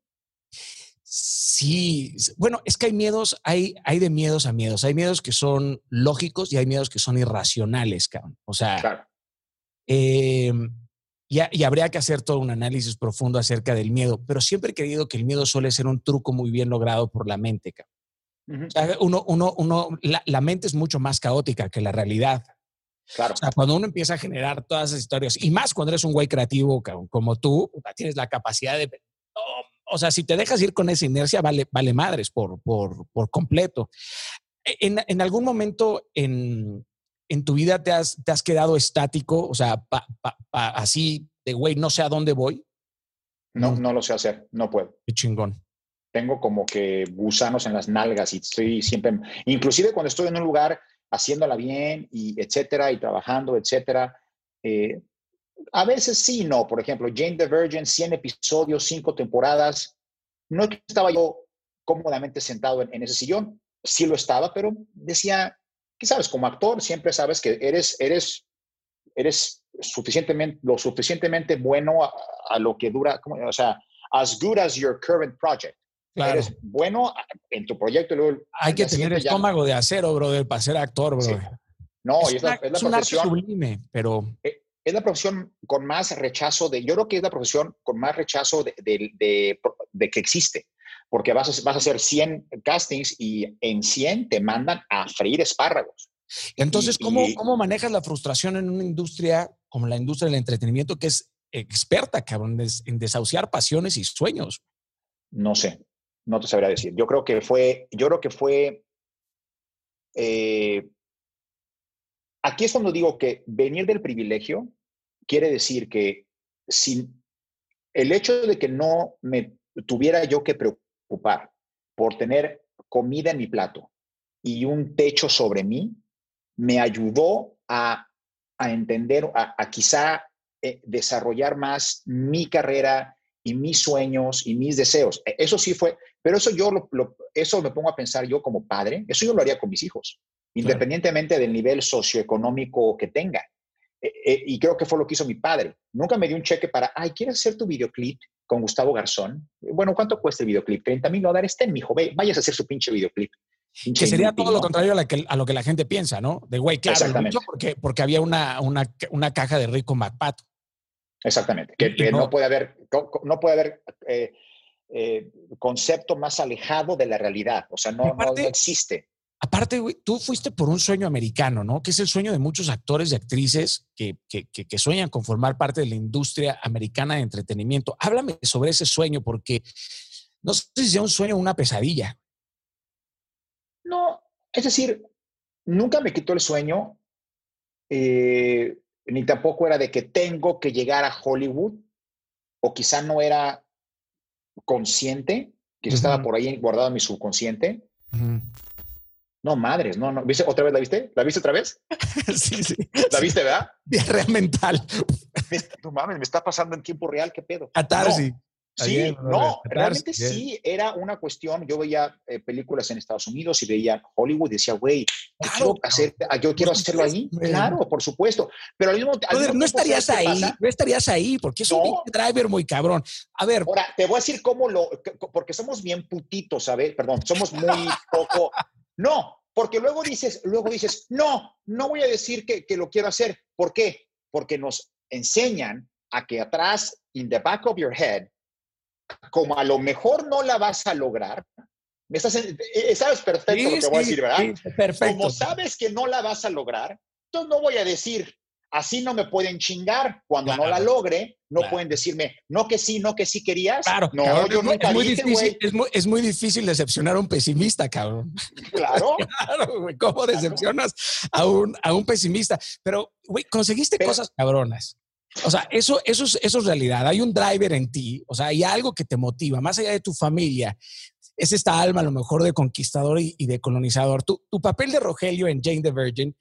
S1: Sí, bueno, es que hay miedos, hay, hay de miedos a miedos. Hay miedos que son lógicos y hay miedos que son irracionales, cabrón. O sea, em, y, habría que hacer todo un análisis profundo acerca del miedo, pero siempre he creído que el miedo suele ser un truco muy bien logrado por la mente, cabrón. uno, uno, uno, la, la, mente es mucho más caótica que la realidad.
S2: Claro.
S1: O sea, cuando uno empieza a generar todas esas historias, y más cuando eres un güey creativo como tú, tienes la capacidad de... o sea, si te dejas ir con esa inercia, vale, vale madres por, por, por completo. E, en, en, algún momento en, en tu vida te has, te has, quedado estático? O sea, así de, güey, no sé a dónde voy.
S2: No, no lo sé hacer, no puedo.
S1: Qué chingón.
S2: Tengo como que gusanos en las nalgas y estoy siempre, inclusive cuando estoy en un lugar haciéndola bien y etcétera, y trabajando, etcétera. Eh, a veces sí, no. Por ejemplo, Jane the Virgin, 100 episodios, 5 temporadas. No estaba yo cómodamente sentado en, ese sillón. Sí lo estaba, pero decía, ¿qué sabes? Como actor siempre sabes que eres, eres, eres suficientemente, lo suficientemente bueno a, lo que dura, o sea, as good as your current project. Claro. Eres bueno en tu proyecto. luego,
S1: Hay que tener estómago de acero, brother, para ser actor, bro.
S2: No, es, la, profesión.
S1: sublime, pero.
S2: Eh, es la profesión con más rechazo de. Yo creo que es la profesión con más rechazo de, de, que existe. Porque vas a, vas a hacer 100 castings y en 100 te mandan a freír espárragos.
S1: Entonces, ¿cómo, ¿cómo manejas la frustración en una industria como la industria del entretenimiento que es experta, cabrón, en desahuciar pasiones y sueños?
S2: No sé, no te sabría decir. Yo creo que fue, yo creo que fue, eh, aquí es cuando digo que venir del privilegio quiere decir que sin el hecho de que no me tuviera yo que preocupar por tener comida en mi plato y un techo sobre mí, me ayudó a, entender, a, quizá eh, desarrollar más mi carrera y mis sueños y mis deseos. E, eso sí fue, pero eso yo lo, eso me pongo a pensar yo como padre, eso yo lo haría con mis hijos, independientemente del nivel socioeconómico que tenga. E, e, y creo que fue lo que hizo mi padre. Nunca me dio un cheque para, ay, ¿quieres hacer tu videoclip con Gustavo Garzón? Bueno, ¿cuánto cuesta el videoclip? 30 mil dólares. Ten, mijo, ve, vayas a hacer su pinche videoclip.
S1: que sería todo lo contrario a, lo que la gente piensa, ¿no? De güey, claro, porque, porque había una, una, una caja de rico MacPato.
S2: Exactamente, que, no, puede haber, no puede haber eh, eh, concepto más alejado de la realidad, o sea, no, no, existe.
S1: Aparte, güey, tú fuiste por un sueño americano, ¿no? Que es el sueño de muchos actores y actrices que, que, que, sueñan con formar parte de la industria americana de entretenimiento. Háblame sobre ese sueño, porque no sé si sea un sueño o una pesadilla.
S2: No, es decir, nunca me quitó el sueño. Eh, ni tampoco era de que tengo que llegar a Hollywood, o quizá no era consciente, quizá estaba por ahí guardado en mi subconsciente. No, madres, no, no. ¿Viste otra vez? ¿La viste? ¿La viste otra vez? [laughs]
S1: sí, sí.
S2: ¿La viste, verdad?
S1: Diarrea mental.
S2: No mames, me está pasando en tiempo real, ¿qué pedo?
S1: Catarsis.
S2: Sí, no, realmente sí era una cuestión. Yo veía eh, películas en Estados Unidos y veía Hollywood y decía, güey, yo, hacer, yo quiero hacerlo ahí. Claro, por supuesto. Pero al mismo,
S1: tiempo. no estarías ahí, no estarías ahí, porque es un driver muy cabrón. A ver.
S2: Ahora, te voy a decir cómo lo, porque somos bien putitos, ¿sabes? Perdón, somos muy poco. No, porque luego dices, luego dices, no, no voy a decir que, que lo quiero hacer. ¿Por qué? Porque nos enseñan a que atrás, in the back of your head, como a lo mejor no la vas a lograr, me estás, eh, sabes perfecto lo que voy a decir, ¿verdad?
S1: perfecto.
S2: Como sabes que no la vas a lograr, entonces no voy a decir, así no me pueden chingar. Cuando no la logre, no pueden decirme, no que sí, no que sí querías.
S1: Claro,
S2: no,
S1: yo nunca es muy, difícil, es, muy, difícil decepcionar a un pesimista, cabrón. [laughs]
S2: Claro.
S1: claro, güey, ¿cómo decepcionas a un, a un pesimista? Pero, güey, conseguiste cosas cabronas. O sea, eso, eso, es, eso es realidad. Hay un driver en ti, o sea, hay algo que te motiva, más allá de tu familia. Es esta alma, a lo mejor, de conquistador y, de colonizador. Tu, tu, papel de Rogelio en Jane the Virgin,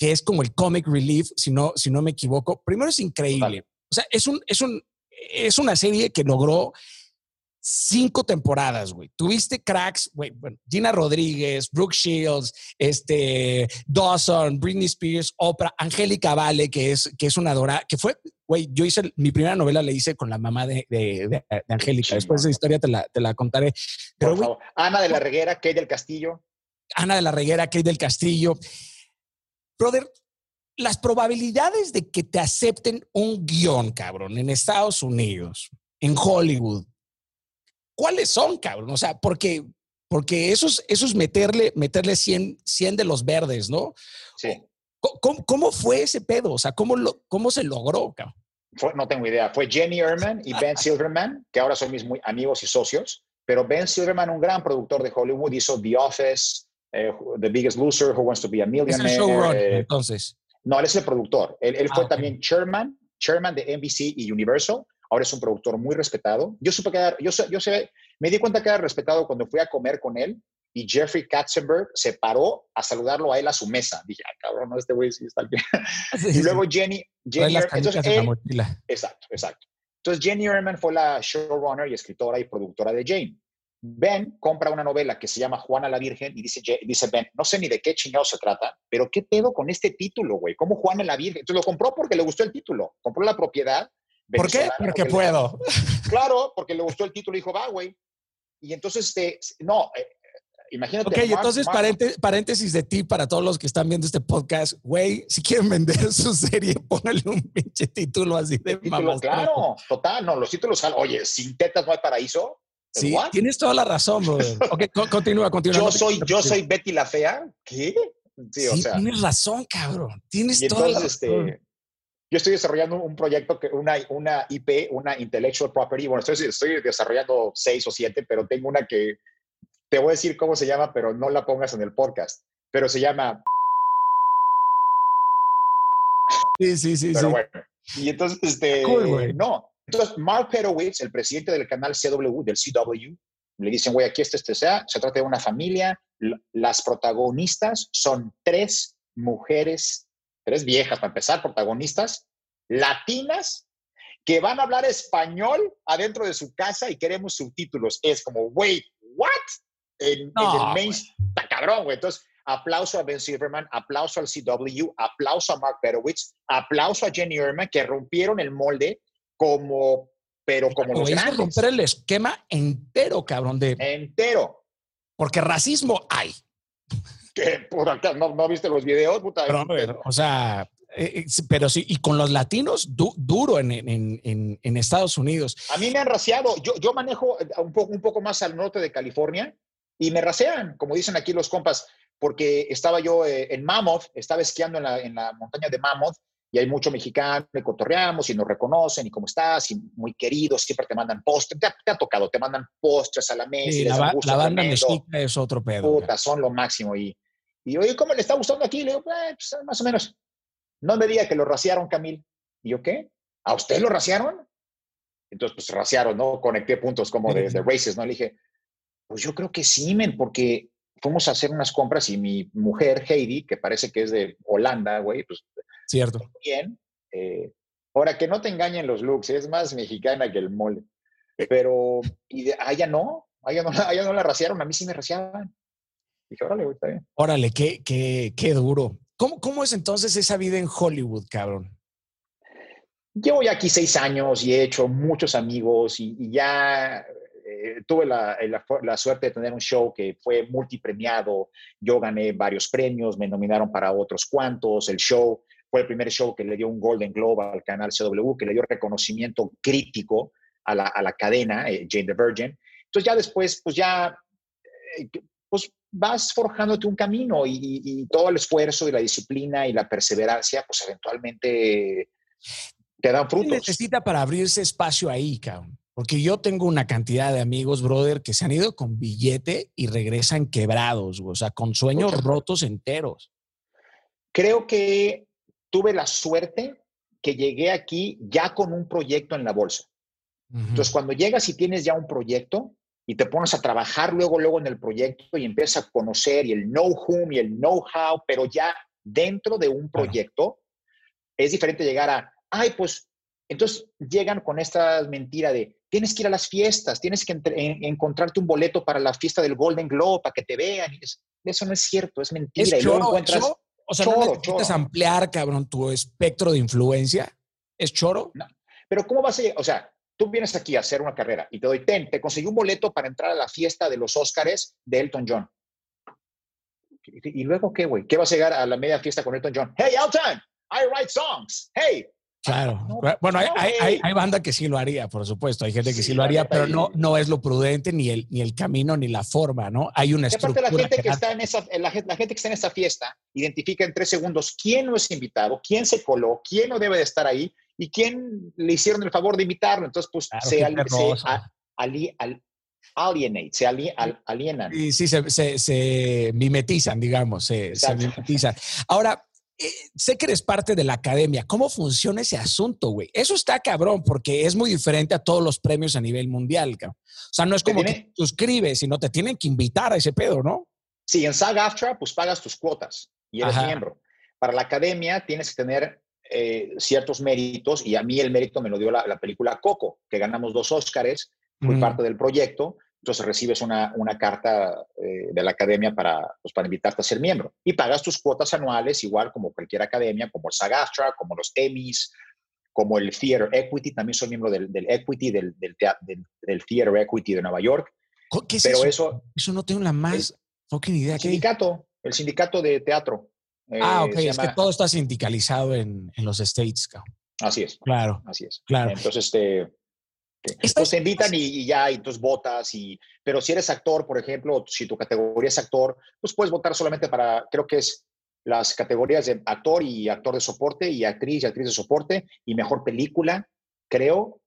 S1: que es como el comic relief, si no, si no me equivoco, primero es increíble. O sea, es, un, es, un, es una serie que logró cinco temporadas, güey. Tuviste cracks, güey, bueno, Gina Rodríguez, Brooke Shields, este, Dawson, Britney Spears, Oprah, Angélica Vale, que es, que es una dora, que fue, güey, yo hice, mi primera novela la hice con la mamá de, de, Angélica. Después de esa historia te la, te la contaré.
S2: Pero, Ana de la Reguera, Kate del Castillo.
S1: Ana de la Reguera, Kate del Castillo. Brother, las probabilidades de que te acepten un guion, cabrón, en Estados Unidos, en Hollywood, ¿cuáles son, cabrón? O sea, porque, porque eso, es, eso es meterle, meterle 100, 100 de los verdes, ¿no?
S2: Sí.
S1: ¿Cómo, fue ese pedo? O sea, ¿cómo, lo, cómo se logró, cabrón?
S2: no tengo idea. Fue Jenny Erman y Ben Silverman, que ahora son mis muy amigos y socios. Pero Ben Silverman, un gran productor de Hollywood, hizo The Office, eh, The Biggest Loser, Who Wants to Be a Millionaire.
S1: Es el showrunner, eh, entonces.
S2: No, él es el productor. Él, fue ah, también chairman, chairman de NBC y Universal ahora es un productor muy respetado. Yo supe que, yo, yo sé, me di cuenta que era respetado cuando fui a comer con él y Jeffrey Katzenberg se paró a saludarlo a él a su mesa. Dije, ah, cabrón, no, este güey sí está bien. [laughs] y luego Jenny, Jenny entonces, exacto, exacto. Entonces Jenny Ehrman fue la showrunner y escritora y productora de Jane. Ben compra una novela que se llama Juana la Virgen y dice, dice Ben, no sé ni de qué chingado se trata, pero ¿qué pedo con este título, güey? ¿Cómo Juana la Virgen? Entonces lo compró porque le gustó el título, compró la propiedad
S1: ¿Por qué? Porque, puedo.
S2: claro, porque le gustó el título y dijo, va, güey. Y entonces, este, no, eh, imagínate.
S1: Ok, entonces paréntesis de ti para todos los que están viendo este podcast. Güey, si quieren vender [laughs] su serie, póngale un pinche título así de
S2: título, Claro, total, no, los títulos salen, oye, sin tetas no hay paraíso.
S1: Sí, tienes toda la razón, bro. [laughs] ok, continúa, continúa.
S2: Yo soy, yo soy Betty la Fea. ¿Qué?
S1: Sí, o sea. Tienes razón, cabrón. Tienes toda la este, razón. Este,
S2: yo estoy desarrollando un proyecto, que una, una IP, una Intellectual Property. Bueno, estoy, estoy desarrollando seis o siete, pero tengo una que te voy a decir cómo se llama, pero no la pongas en el podcast. Pero se llama.
S1: Sí, sí, sí.
S2: Pero bueno. Y entonces, este. no. Entonces, Mark Perowitz, el presidente del canal CW, del CW, le dicen, güey, aquí este, este sea, se trata de una familia. Las protagonistas son tres mujeres tres viejas para empezar, protagonistas, latinas, que van a hablar español adentro de su casa y queremos subtítulos. Es como, wait, what? En, el main, está cabrón, güey. Entonces, aplauso a Ben Silverman, aplauso al CW, aplauso a Mark Berowitz, aplauso a Jenny Erman, que rompieron el molde como, pero como los grandes.
S1: romper el esquema entero, cabrón, de...
S2: Entero.
S1: Porque racismo hay.
S2: ¿No, ¿No, viste los videos? Puta,
S1: o sea, eh, eh, pero sí, y con los latinos duro en, en, en, Estados Unidos.
S2: A mí me han raciado. Yo, yo manejo eh, un poco, un poco más al norte de California y me rasean, como dicen aquí los compas, porque estaba yo en Mammoth, estaba esquiando en la, en la montaña de Mammoth y hay mucho mexicano, me cotorreamos y nos reconocen y cómo estás, y muy queridos, siempre te mandan postres, te, ha tocado, te mandan postres a la mesa.
S1: y la, la, banda mexica es otro pedo.
S2: Puta, son lo máximo. Y, y oye, ¿cómo le está gustando aquí? Le digo, eh, pues, más o menos. No me diga que lo raciaron, Camil. ¿Y yo qué? ¿A usted lo raciaron? Entonces, pues raciaron, ¿no? Conecté puntos como de, de races, ¿no? Le dije, pues yo creo que sí, men, porque fuimos a hacer unas compras y mi mujer, Heidi, que parece que es de Holanda, güey, pues
S1: Cierto.
S2: Bien. Eh, ahora, que no te engañen los looks, es más mexicana que el mole. Pero, y de, ah, ya no, ah, ya no, ah, no la raciaron, a mí sí me raciaban. Dije, órale, güey, está bien.
S1: Órale, qué, qué, qué duro. ¿Cómo, ¿Cómo es entonces esa vida en Hollywood, cabrón?
S2: Llevo ya aquí seis años y he hecho muchos amigos y, ya eh, tuve la, la, la, suerte de tener un show que fue multipremiado. Yo gané varios premios, me nominaron para otros cuantos. El show fue el primer show que le dio un Golden Globe al canal CW, que le dio reconocimiento crítico a la, a la cadena, eh, Jane the Virgin. Entonces ya después, pues ya, eh, pues vas forjándote un camino y, todo el esfuerzo y la disciplina y la perseverancia, pues eventualmente te dan frutos. ¿Qué
S1: necesita para abrirse espacio ahí, cabrón? Porque yo tengo una cantidad de amigos, brother, que se han ido con billete y regresan quebrados, o sea, con sueños rotos enteros.
S2: Creo que tuve la suerte que llegué aquí ya con un proyecto en la bolsa. Entonces, cuando llegas y tienes ya un proyecto y te pones a trabajar luego, luego en el proyecto y empiezas a conocer y el know-whom y el know-how, pero ya dentro de un proyecto, es diferente llegar a, ay, pues, entonces llegan con esta mentira de, tienes que ir a las fiestas, tienes que encontrarte un boleto para la fiesta del Golden Globe para que te vean. eso no es cierto, es mentira.
S1: y luego encuentras... O sea, ¿no necesitas ampliar, cabrón, tu espectro de influencia? ¿Es choro?
S2: No. Pero ¿cómo vas a llegar? O sea, tú vienes aquí a hacer una carrera y te doy, ten, te conseguí un boleto para entrar a la fiesta de los Óscares de Elton John. ¿Y luego qué, güey? ¿Qué vas a llegar a la media fiesta con Elton John? Hey, Elton, I write songs. Hey,
S1: Claro. bueno, hay, hay, hay, banda que sí lo haría, por supuesto. Hay gente que sí, lo haría, pero no, no es lo prudente ni el, ni el camino ni la forma, ¿no? Hay una estructura.
S2: Aparte, la gente que, está en esa, la, gente, que está en esa fiesta identifica en tres segundos quién no es invitado, quién se coló, quién no debe de estar ahí y quién le hicieron el favor de invitarlo. Entonces, pues se, alienate, se alienan.
S1: Sí, sí, se, se, mimetizan, digamos, se, se mimetizan. Ahora, eh, sé que eres parte de la academia. ¿Cómo funciona ese asunto, güey? Eso está cabrón, porque es muy diferente a todos los premios a nivel mundial, cabrón. O sea, no es como que suscribes, sino te tienen que invitar a ese pedo, ¿no?
S2: Sí, en SAG-AFTRA, pues pagas tus cuotas y eres miembro. Para la academia tienes que tener eh, ciertos méritos y a mí el mérito me lo dio la, película Coco, que ganamos dos Óscares, fui parte del proyecto entonces recibes una, una carta eh, de la academia para, pues, para invitarte a ser miembro. Y pagas tus cuotas anuales, igual como cualquier academia, como el SAG-AFTRA, como los Emmys, como el Theater Equity. También soy miembro del, del Equity, del, del, del, Theater Equity de Nueva York.
S1: ¿Qué es Pero eso? Eso, no tengo la más fucking idea.
S2: El sindicato, el sindicato de teatro.
S1: ah, ok, es que todo está sindicalizado en, en los States.
S2: Así es.
S1: Claro.
S2: Así es.
S1: Claro.
S2: Entonces, este, entonces invitan y, ya, y entonces votas. Y, pero si eres actor, por ejemplo, si tu categoría es actor, pues puedes votar solamente para, creo que es las categorías de actor y actor de soporte y actriz y actriz de soporte y mejor película, creo.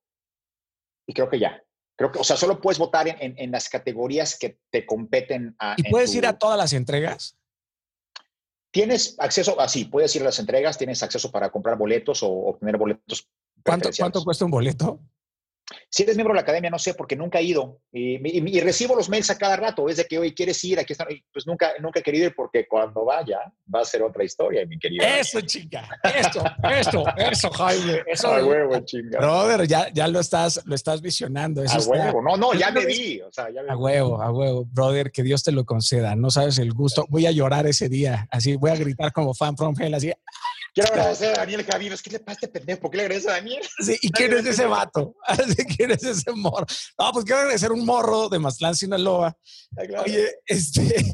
S2: Y creo que ya. Creo que, o sea, solo puedes votar en, en, las categorías que te competen.
S1: A, ¿Y puedes ir a todas las entregas?
S2: Tienes acceso, así, puedes ir a las entregas, tienes acceso para comprar boletos o obtener boletos.
S1: ¿Cuánto, ¿Cuánto cuesta un boleto?
S2: Si eres miembro de la academia, no sé, porque nunca he ido. Y, recibo los mails a cada rato. Es de que, hoy ¿quieres ir? Aquí están. Pues nunca, nunca he querido ir porque cuando vaya va a ser otra historia, mi querido.
S1: Eso, chica. Eso, eso, eso, Jaime. [laughs] Eso.
S2: A huevo, chinga.
S1: Brother, ya, ya lo, estás, lo estás visionando.
S2: a huevo. No, no, ya me vi. O sea, ya me
S1: a huevo, a huevo. Brother, que Dios te lo conceda. No sabes el gusto. Voy a llorar ese día. Así, voy a gritar como fan from hell. Así.
S2: Quiero agradecer [laughs] a Daniel Javinos. ¿Qué le pasa a este pendejo? ¿Por qué le agradeces a Daniel? [laughs]
S1: Sí, ¿y quién es ese vato? [laughs] ¿Quién es ese morro? No, pues quiero agradecer un morro de Mazatlán, Sinaloa. Ah, Oye, este,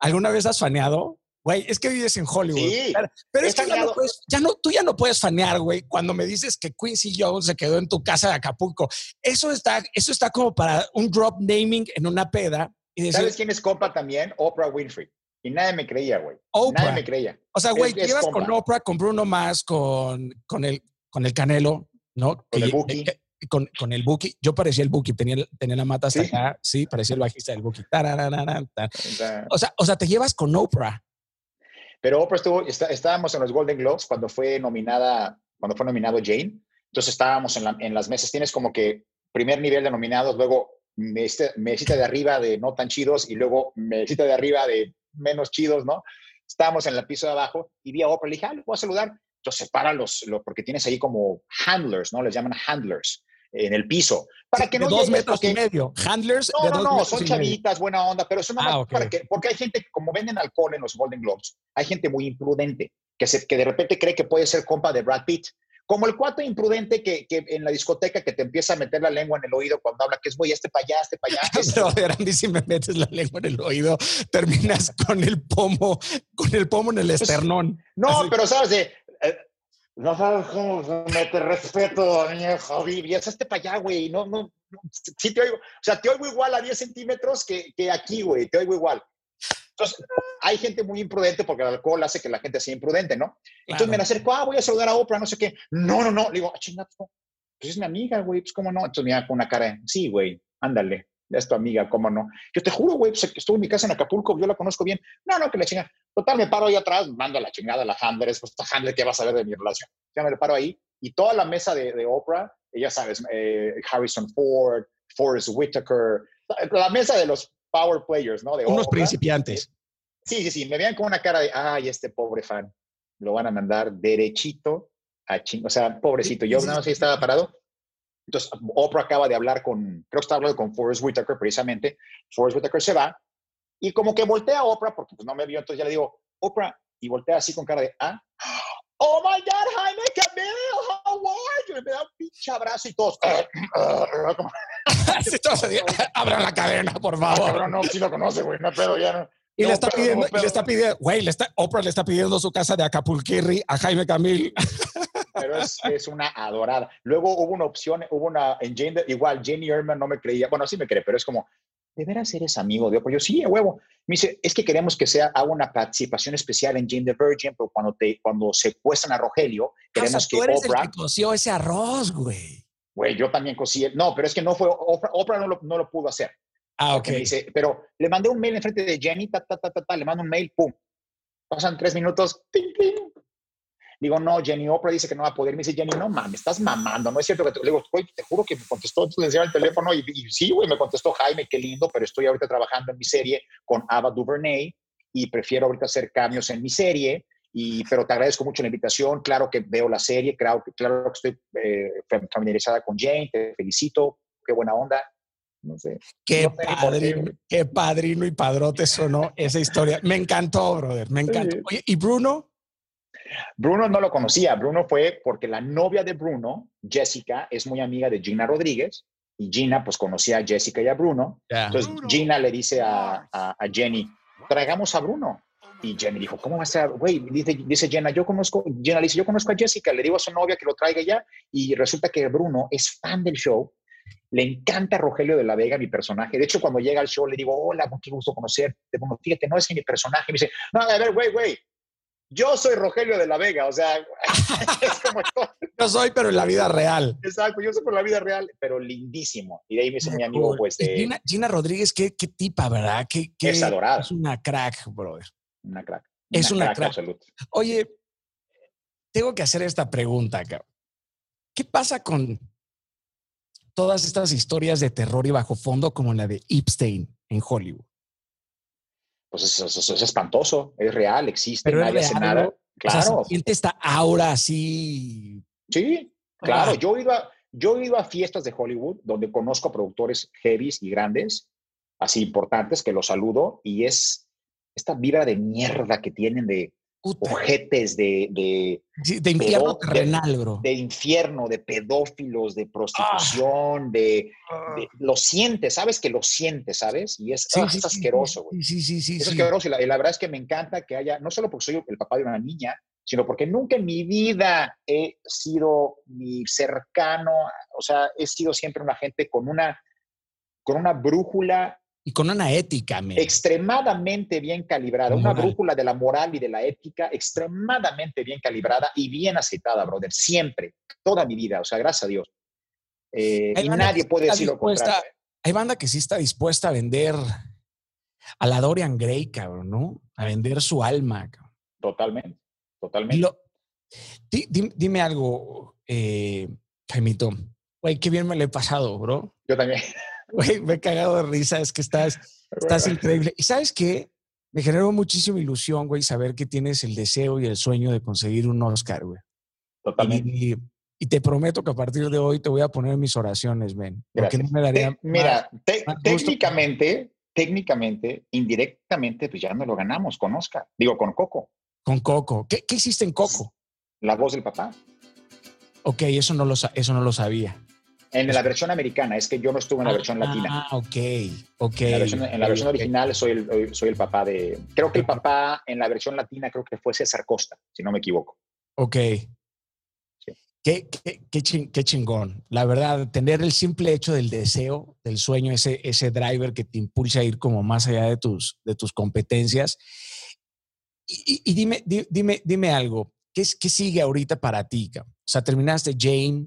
S1: ¿alguna vez has faneado? Güey, es que vives en Hollywood.
S2: Sí,
S1: pero, es que ya no, puedes, ya no, tú ya no puedes fanear, güey, cuando me dices que Quincy Jones se quedó en tu casa de Acapulco. Eso está, eso está como para un drop naming en una peda.
S2: ¿Sabes quién es compa también? Oprah Winfrey. Y nadie me creía, güey. Nadie me creía.
S1: O sea, güey, llevas con Oprah, con Bruno Mars, con, con, el, con el Canelo, ¿no?
S2: Con el Buki.
S1: Con, con, el Buki. Yo parecía el Buki, tenía, tenía la mata hasta acá. Sí, parecía el bajista del Buki. O sea, o sea, te llevas con Oprah.
S2: Pero Oprah estuvo, estábamos en los Golden Globes cuando fue nominada, cuando fue nominado Jane. Entonces estábamos en, en las mesas. Tienes como que primer nivel de nominados, luego mesita de arriba de no tan chidos y luego mesita de arriba de menos chidos, ¿no? Estábamos en el piso de abajo y vi a Oprah, le dije, ah, le voy a saludar. Entonces separa los, porque tienes ahí como handlers, ¿no? Les llaman handlers en el piso. Para que no
S1: dos metros y medio. Handlers.
S2: No, no, no, son chavitas, buena onda, pero eso no ah, para que, porque hay gente, como venden alcohol en los Golden Globes, hay gente muy imprudente que, se, que de repente cree que puede ser compa de Brad Pitt como el cuate imprudente que, que, en la discoteca que te empieza a meter la lengua en el oído cuando habla que es voy este para allá, este para allá.
S1: Pero Andy, si me metes la lengua en el oído, terminas [laughs] con el pomo, con el pomo en el pues, esternón.
S2: no, pero sabes de, eh, no sabes cómo me te respeto, Javi, y es este para allá, güey, no, no, sí te oigo, o sea, te oigo igual a 10 centímetros que, que aquí, güey, te oigo igual. Entonces, hay gente muy imprudente porque el alcohol hace que la gente sea imprudente, ¿no? Entonces me la acerco, ah, voy a saludar a Oprah, no sé qué. No, no, no. Le digo, ah, chingada, pues, pues es mi amiga, güey, pues cómo no. Entonces me da con una cara, sí, güey, ándale, es tu amiga, cómo no. Yo te juro, güey, pues estuve en mi casa en Acapulco, yo la conozco bien. No, no, que la chinga. Total, me paro ahí atrás, mando a la chingada a la Handler, pues esta Handler, ¿qué vas a ver de mi relación? Ya me paro ahí y toda la mesa de, de Oprah, ya sabes, eh, Harrison Ford, Forrest Whitaker, la mesa de los power players, ¿no? De
S1: Unos principiantes.
S2: Sí, sí, sí, me veían con una cara de, ay, este pobre fan, lo van a mandar derechito a ching, o sea, pobrecito, yo no sé si estaba parado. Entonces, Oprah acaba de hablar con, creo que estaba hablando con Forrest Whitaker precisamente, Forrest Whitaker se va, y como que voltea a Oprah, porque pues no me vio, entonces ya le digo, Oprah, y voltea así con cara de, ah, oh my God, Jaime Camille, how are you? Y me da un pinche abrazo y todos. [laughs] [laughs]
S1: Abran la cadena, por favor.
S2: No, no, sí lo conoce, güey, no pedo, ya no.
S1: Y le está pidiendo, y le está pidiendo, güey, le está, Oprah le está pidiendo su casa de Acapulquirri a Jaime Camil. [laughs]
S2: Pero es, es, una adorada. Luego hubo una opción, hubo una, en Jane, igual Jenny Erman no me creía, bueno, sí me cree, pero es como, ¿de veras eres amigo de Oprah? Yo, sí, a huevo. Me dice, es que queremos que sea, haga una participación especial en Jane the Virgin, pero cuando, te, cuando secuestran a Rogelio, queremos que Oprah...
S1: El que coció ese arroz, güey.
S2: Güey, yo también cosí. No, pero es que no fue, Oprah, Oprah no, lo, no lo pudo hacer.
S1: Ah, ok.
S2: dice, pero le mandé un mail enfrente de Jenny, ta, ta, ta, ta, le mando un mail, pum. Pasan tres minutos, ting, ting. Digo, no, Jenny Oprah dice que no va a poder. Me dice, Jenny, no mames, estás mamando. No es cierto que te, le digo, güey, te juro que me contestó, le enseñaba el teléfono y, y sí, güey, me contestó Jaime, qué lindo, pero estoy ahorita trabajando en mi serie con Ava DuVernay y prefiero ahorita hacer cambios en mi serie. Y, pero te agradezco mucho la invitación. Claro que veo la serie, claro, claro que estoy eh, familiarizada con Jane, te felicito, qué buena onda. No sé.
S1: Qué, padrino, qué padrino y padrote sonó esa historia. Me encantó, brother, me encantó. Oye, ¿y Bruno?
S2: Bruno no lo conocía. Bruno fue porque la novia de Bruno, Jessica, es muy amiga de Gina Rodríguez y Gina pues conocía a Jessica y a Bruno. Entonces Gina le dice a, a, Jenny, traigamos a Bruno. Y Jenny dijo, ¿cómo va a ser? Güey, dice, dice Jenna, yo conozco, Jenna le dice, yo conozco a Jessica, le digo a su novia que lo traiga ya. Y resulta que Bruno es fan del show le encanta Rogelio de la Vega, mi personaje. De hecho, cuando llega al show le digo, hola, qué gusto conocerte. Bueno, fíjate, no es mi personaje. Me dice, no, a ver, güey, güey, yo soy Rogelio de la Vega, o sea, [laughs] es como...
S1: yo soy, pero en la vida real.
S2: Exacto, yo soy por la vida real, pero lindísimo. Y de ahí me dice mi amigo, pues de...
S1: Gina, Rodríguez, ¿qué, qué tipa, ¿verdad? ¿Qué, qué,
S2: es adorada.
S1: Es una crack, brother.
S2: Una crack.
S1: es una crack. crack. Oye, tengo que hacer esta pregunta, cabrón. ¿Qué pasa con todas estas historias de terror y bajo fondo como la de Epstein en Hollywood?
S2: Pues eso, es espantoso, es real, existe,
S1: Pero
S2: nadie hace nada.
S1: Claro. O siente esta aura así.
S2: Sí, claro. Yo, he ido a, yo ido a fiestas de Hollywood donde conozco a productores heavies y grandes, así importantes, que los saludo y es esta vibra de mierda que tienen de ojetes de... De,
S1: de infierno terrenal, bro.
S2: De, infierno, de pedófilos, de prostitución, ah. de, Lo sientes, sabes que lo sientes, ¿sabes? Y es, ah, asqueroso, güey.
S1: Sí, sí, sí.
S2: Es asqueroso. Y la, la, verdad es que me encanta que haya, no solo porque soy el papá de una niña, sino porque nunca en mi vida he sido ni cercano, o sea, he sido siempre una gente con una, con una brújula
S1: y con una ética,
S2: extremadamente bien calibrada, una brújula de la moral y de la ética extremadamente bien calibrada y bien aceitada, brother, siempre, toda mi vida, o sea, gracias a Dios. Eh, y nadie puede decir lo contrario.
S1: Hay banda que sí está dispuesta a vender a la Dorian Gray, cabrón, ¿no? A vender su alma, cabrón.
S2: Totalmente, totalmente.
S1: dime, algo, eh, Jaimito. Güey, qué bien me lo he pasado, bro.
S2: Yo también.
S1: Güey, me he cagado de risa, es que estás, estás increíble. ¿Y sabes qué? Me generó muchísima ilusión, güey, saber que tienes el deseo y el sueño de conseguir un Oscar, güey.
S2: Totalmente.
S1: Y, te prometo que a partir de hoy te voy a poner mis oraciones, ven. Porque no me daría.
S2: mira, técnicamente, técnicamente, indirectamente, pues ya no lo ganamos con Oscar. Digo, con Coco.
S1: Con Coco. ¿Qué, qué hiciste en Coco?
S2: La voz del papá.
S1: Ok, eso no lo, eso no lo sabía.
S2: En la versión americana, es que yo no estuve en la versión latina.
S1: Ah, ok, ok.
S2: En la versión, original soy el, soy el papá de... Creo que el papá en la versión latina creo que fue César Costa, si no me equivoco.
S1: Ok. Qué, qué, chingón. La verdad, tener el simple hecho del deseo, del sueño, ese, ese driver que te impulsa a ir como más allá de tus, de tus competencias. Y, dime, dime, dime algo. ¿Qué, ¿Qué sigue ahorita para ti? O sea, terminaste Jane.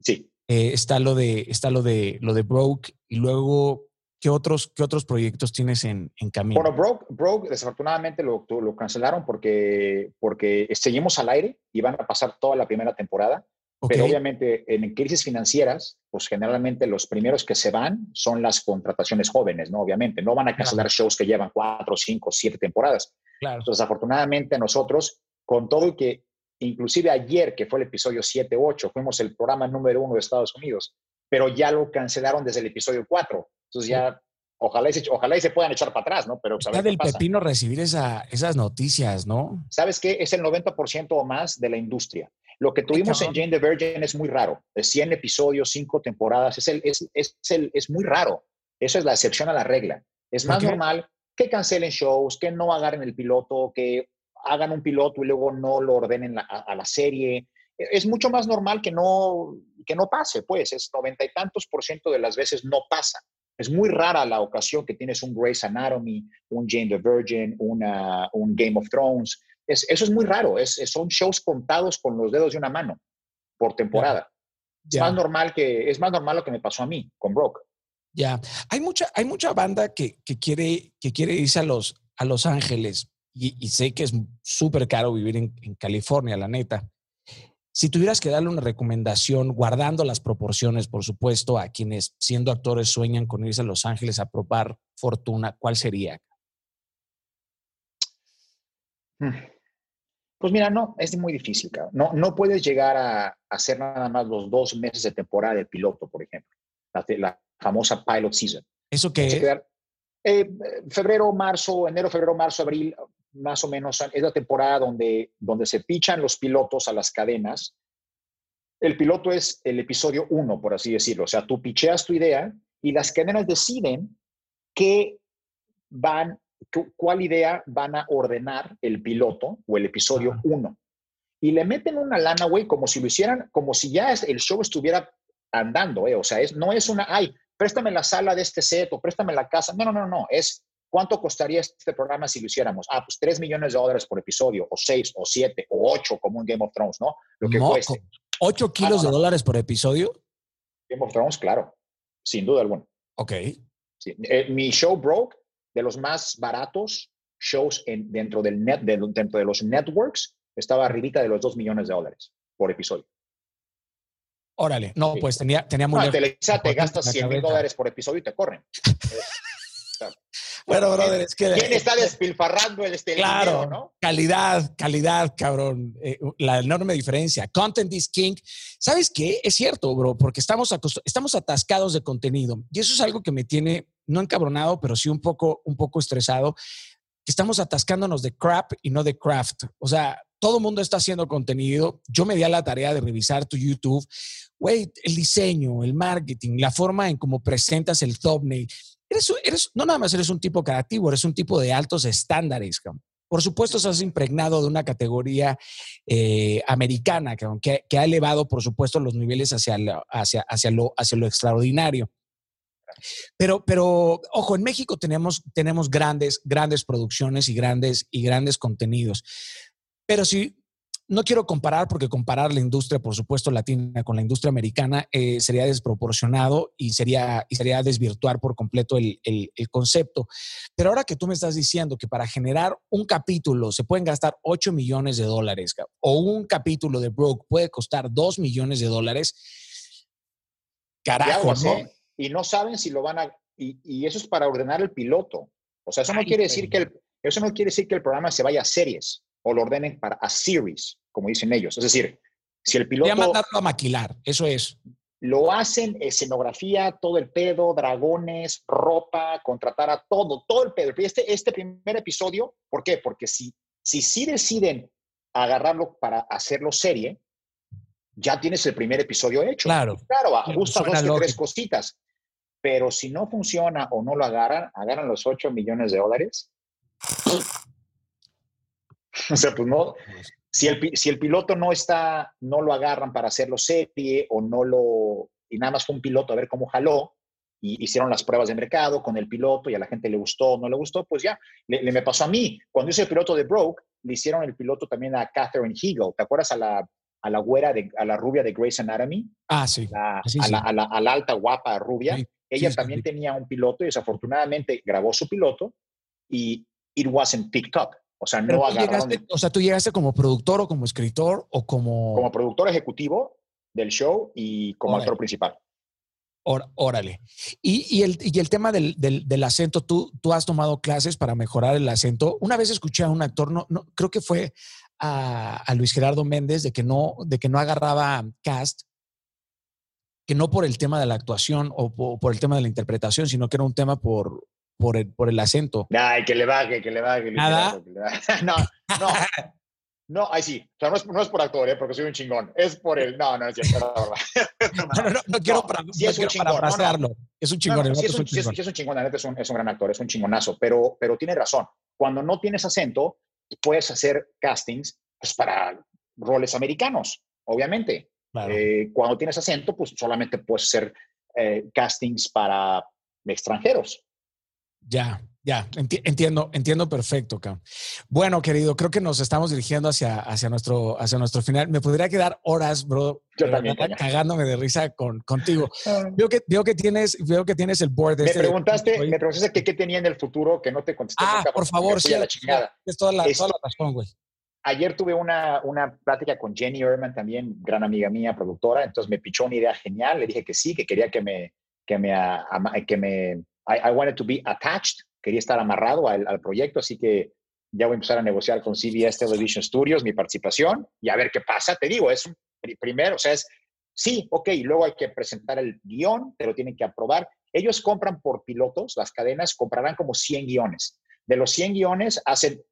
S2: Sí.
S1: Eh, está lo de, está lo de, lo de Broke y luego ¿Qué otros, qué otros proyectos tienes en, en camino?
S2: Bueno, Broke, Broke desafortunadamente lo, lo, cancelaron porque, porque seguimos al aire y van a pasar toda la primera temporada. Pero obviamente en crisis financieras, pues generalmente los primeros que se van son las contrataciones jóvenes, ¿no? Obviamente, no van a cancelar shows que llevan cuatro, cinco, siete temporadas. Claro. Entonces, afortunadamente nosotros, con todo y que inclusive ayer, que fue el episodio 7-8, fuimos el programa número uno de Estados Unidos, pero ya lo cancelaron desde el episodio 4. Entonces ya, ojalá y se, ojalá y se puedan echar para atrás, ¿no? Pero
S1: Está del pepino recibir esa, esas noticias, ¿no?
S2: ¿Sabes qué? Es el 90% o más de la industria. Lo que tuvimos en Jane the Virgin es muy raro. De 100 episodios, 5 temporadas, es, el, es, es, el, es muy raro. Eso es la excepción a la regla. Es más normal que cancelen shows, que no agarren el piloto, que hagan un piloto y luego no lo ordenen a, a, la serie. Es mucho más normal que no, que no pase, pues. Es noventa y tantos por ciento de las veces no pasa. Es muy rara la ocasión que tienes un Grey's Anatomy, un Jane the Virgin, una, un Game of Thrones. Es, eso es muy raro. Es, son shows contados con los dedos de una mano por temporada. Es, más normal que, es más normal lo que me pasó a mí con Brock.
S1: Ya, hay mucha, hay mucha banda que, que, quiere, que quiere irse a Los, a los Ángeles y, sé que es súper caro vivir en, en California, la neta. Si tuvieras que darle una recomendación, guardando las proporciones, por supuesto, a quienes siendo actores sueñan con irse a Los Ángeles a probar fortuna, ¿cuál sería?
S2: Hmm. Pues mira, no, es muy difícil, No, no puedes llegar a, hacer nada más los dos meses de temporada de piloto, por ejemplo. La, famosa pilot season.
S1: ¿Eso qué es?
S2: Eh, febrero, marzo, enero, febrero, marzo, abril, más o menos, es la temporada donde, donde se pichan los pilotos a las cadenas. El piloto es el episodio uno, por así decirlo. O sea, tú picheas tu idea y las cadenas deciden qué van, cuál idea van a ordenar el piloto o el episodio uno. Y le meten una lana, güey, como si lo hicieran, como si ya el show estuviera andando, ¿eh? O sea, es, no es una, ay, préstame la sala de este set o préstame la casa. No, no, no, no. Es ¿Cuánto costaría este programa si lo hiciéramos? Ah, pues 3 millones de dólares por episodio, o 6, o 7, o 8, como un Game of Thrones, ¿no?
S1: Lo que cueste. ¿8 ah, kilos de dólares por episodio?
S2: Game of Thrones, claro, sin duda alguna.
S1: Ok.
S2: Eh, mi show broke de los más baratos shows en, dentro, del net, dentro de los networks, estaba arribita de los 2 millones de dólares por episodio.
S1: Órale, no, pues tenía, tenía muy...
S2: No, Televisa te gastas 100 mil dólares por episodio y te corren. [laughs]
S1: Bueno, brother, es que.
S2: ¿Quién está destpilfarrando el este
S1: Claro, ¿no? Calidad, calidad, cabrón. Eh, la enorme diferencia. Content is king. ¿Sabes qué? Es cierto, bro, porque estamos, estamos atascados de contenido. Y eso es algo que me tiene, no encabronado, pero sí un poco, un poco estresado. Estamos atascándonos de crap y no de craft. O sea, todo el mundo está haciendo contenido. Yo me di a la tarea de revisar tu YouTube. Güey, el diseño, el marketing, la forma en cómo presentas el thumbnail eres, no nada más eres un tipo creativo, eres un tipo de altos estándares. Por supuesto, estás impregnado de una categoría eh, americana que, que, ha elevado, por supuesto, los niveles hacia, hacia, hacia, lo, hacia lo extraordinario. Pero, pero, ojo, en México tenemos, tenemos grandes, grandes producciones y grandes, y grandes contenidos. Pero si no quiero comparar porque comparar la industria, por supuesto, latina con la industria americana eh, sería desproporcionado y sería, y sería desvirtuar por completo el, concepto. Pero ahora que tú me estás diciendo que para generar un capítulo se pueden gastar 8 millones de dólares o un capítulo de Broke puede costar 2 millones de dólares, carajo, ¿no?
S2: Y no saben si lo van a... Y, eso es para ordenar el piloto. O sea, eso no quiere decir que el, eso no quiere decir que el programa se vaya a series o lo ordenen para a series, como dicen ellos. Es decir, si el piloto...
S1: Ya a maquilar, eso es.
S2: Lo hacen, escenografía, todo el pedo, dragones, ropa, contratar a todo, todo el pedo. Este, este primer episodio, ¿por qué? Porque si, si sí deciden agarrarlo para hacerlo serie, ya tienes el primer episodio hecho.
S1: Claro.
S2: Claro, ajusta dos o tres cositas. Pero si no funciona o no lo agarran, agarran los 8 millones de dólares [laughs] O sea, pues no, [laughs] Si el, si el piloto no está, no lo agarran para hacerlo serie o no lo, y nada más fue un piloto a ver cómo jaló, y hicieron las pruebas de mercado con el piloto y a la gente le gustó o no le gustó, pues ya, le, me pasó a mí. Cuando hice el piloto de Broke, le hicieron el piloto también a Catherine Hegel. ¿Te acuerdas a la, a la güera, de, a la rubia de Grey's Anatomy?
S1: Ah, sí.
S2: a, La, a, la, alta, guapa rubia. Ella también tenía un piloto y desafortunadamente grabó su piloto y it wasn't picked up. O sea, no agarraron.
S1: o sea, tú llegaste como productor o como escritor o como.
S2: Como productor ejecutivo del show y como actor principal.
S1: Órale. Y, y, el, y, el, tema del, del, acento, ¿tú, tú has tomado clases para mejorar el acento. Una vez escuché a un actor, no, no creo que fue a, a, Luis Gerardo Méndez, de que, no, de que no agarraba cast, que no por el tema de la actuación o por, por el tema de la interpretación, sino que era un tema por, por el, por el acento.
S2: Ay, que le baje, que le baje.
S1: Nada. [laughs]
S2: no, no. [laughs] No, ahí sí. O sea, no es, no es por actor, ¿eh? porque soy un chingón. Es por el. No, no, es cierto, [laughs]
S1: no, no, no, no, quiero, para, sí es un chingón, Es un chingón.
S2: sí, es un. Sí, es un chingón, la neta es un, es un gran actor, es un chingonazo. Pero, pero tiene razón. Cuando no tienes acento, puedes hacer castings pues, para roles americanos, obviamente. Eh, cuando tienes acento, pues solamente puedes hacer eh, castings para extranjeros.
S1: Ya, ya, entiendo, entiendo perfecto, Cam. Bueno, querido, creo que nos estamos dirigiendo hacia, hacia, nuestro, hacia nuestro final. Me podría quedar horas, bro,
S2: Yo también,
S1: cagándome de risa con, contigo. [laughs] Ah. veo, que, veo, que tienes, veo que tienes el board.
S2: me, este preguntaste, me preguntaste qué, tenía en el futuro que no te contesté.
S1: Ah, por favor, sí. la chingada. Es toda la, toda la razón, güey.
S2: Ayer tuve una, una plática con Jenny Ehrman, también gran amiga mía, productora, entonces me pichó una idea genial, le dije que sí, que quería que me, que me, que me, I, wanted to be attached, quería estar amarrado al, al, proyecto, así que ya voy a empezar a negociar con CBS Television Studios mi participación y a ver qué pasa. Te digo, es primero, o sea, es sí, ok, luego hay que presentar el guion, te lo tienen que aprobar. Ellos compran por pilotos, las cadenas comprarán como 100 guiones. De los 100 guiones hacen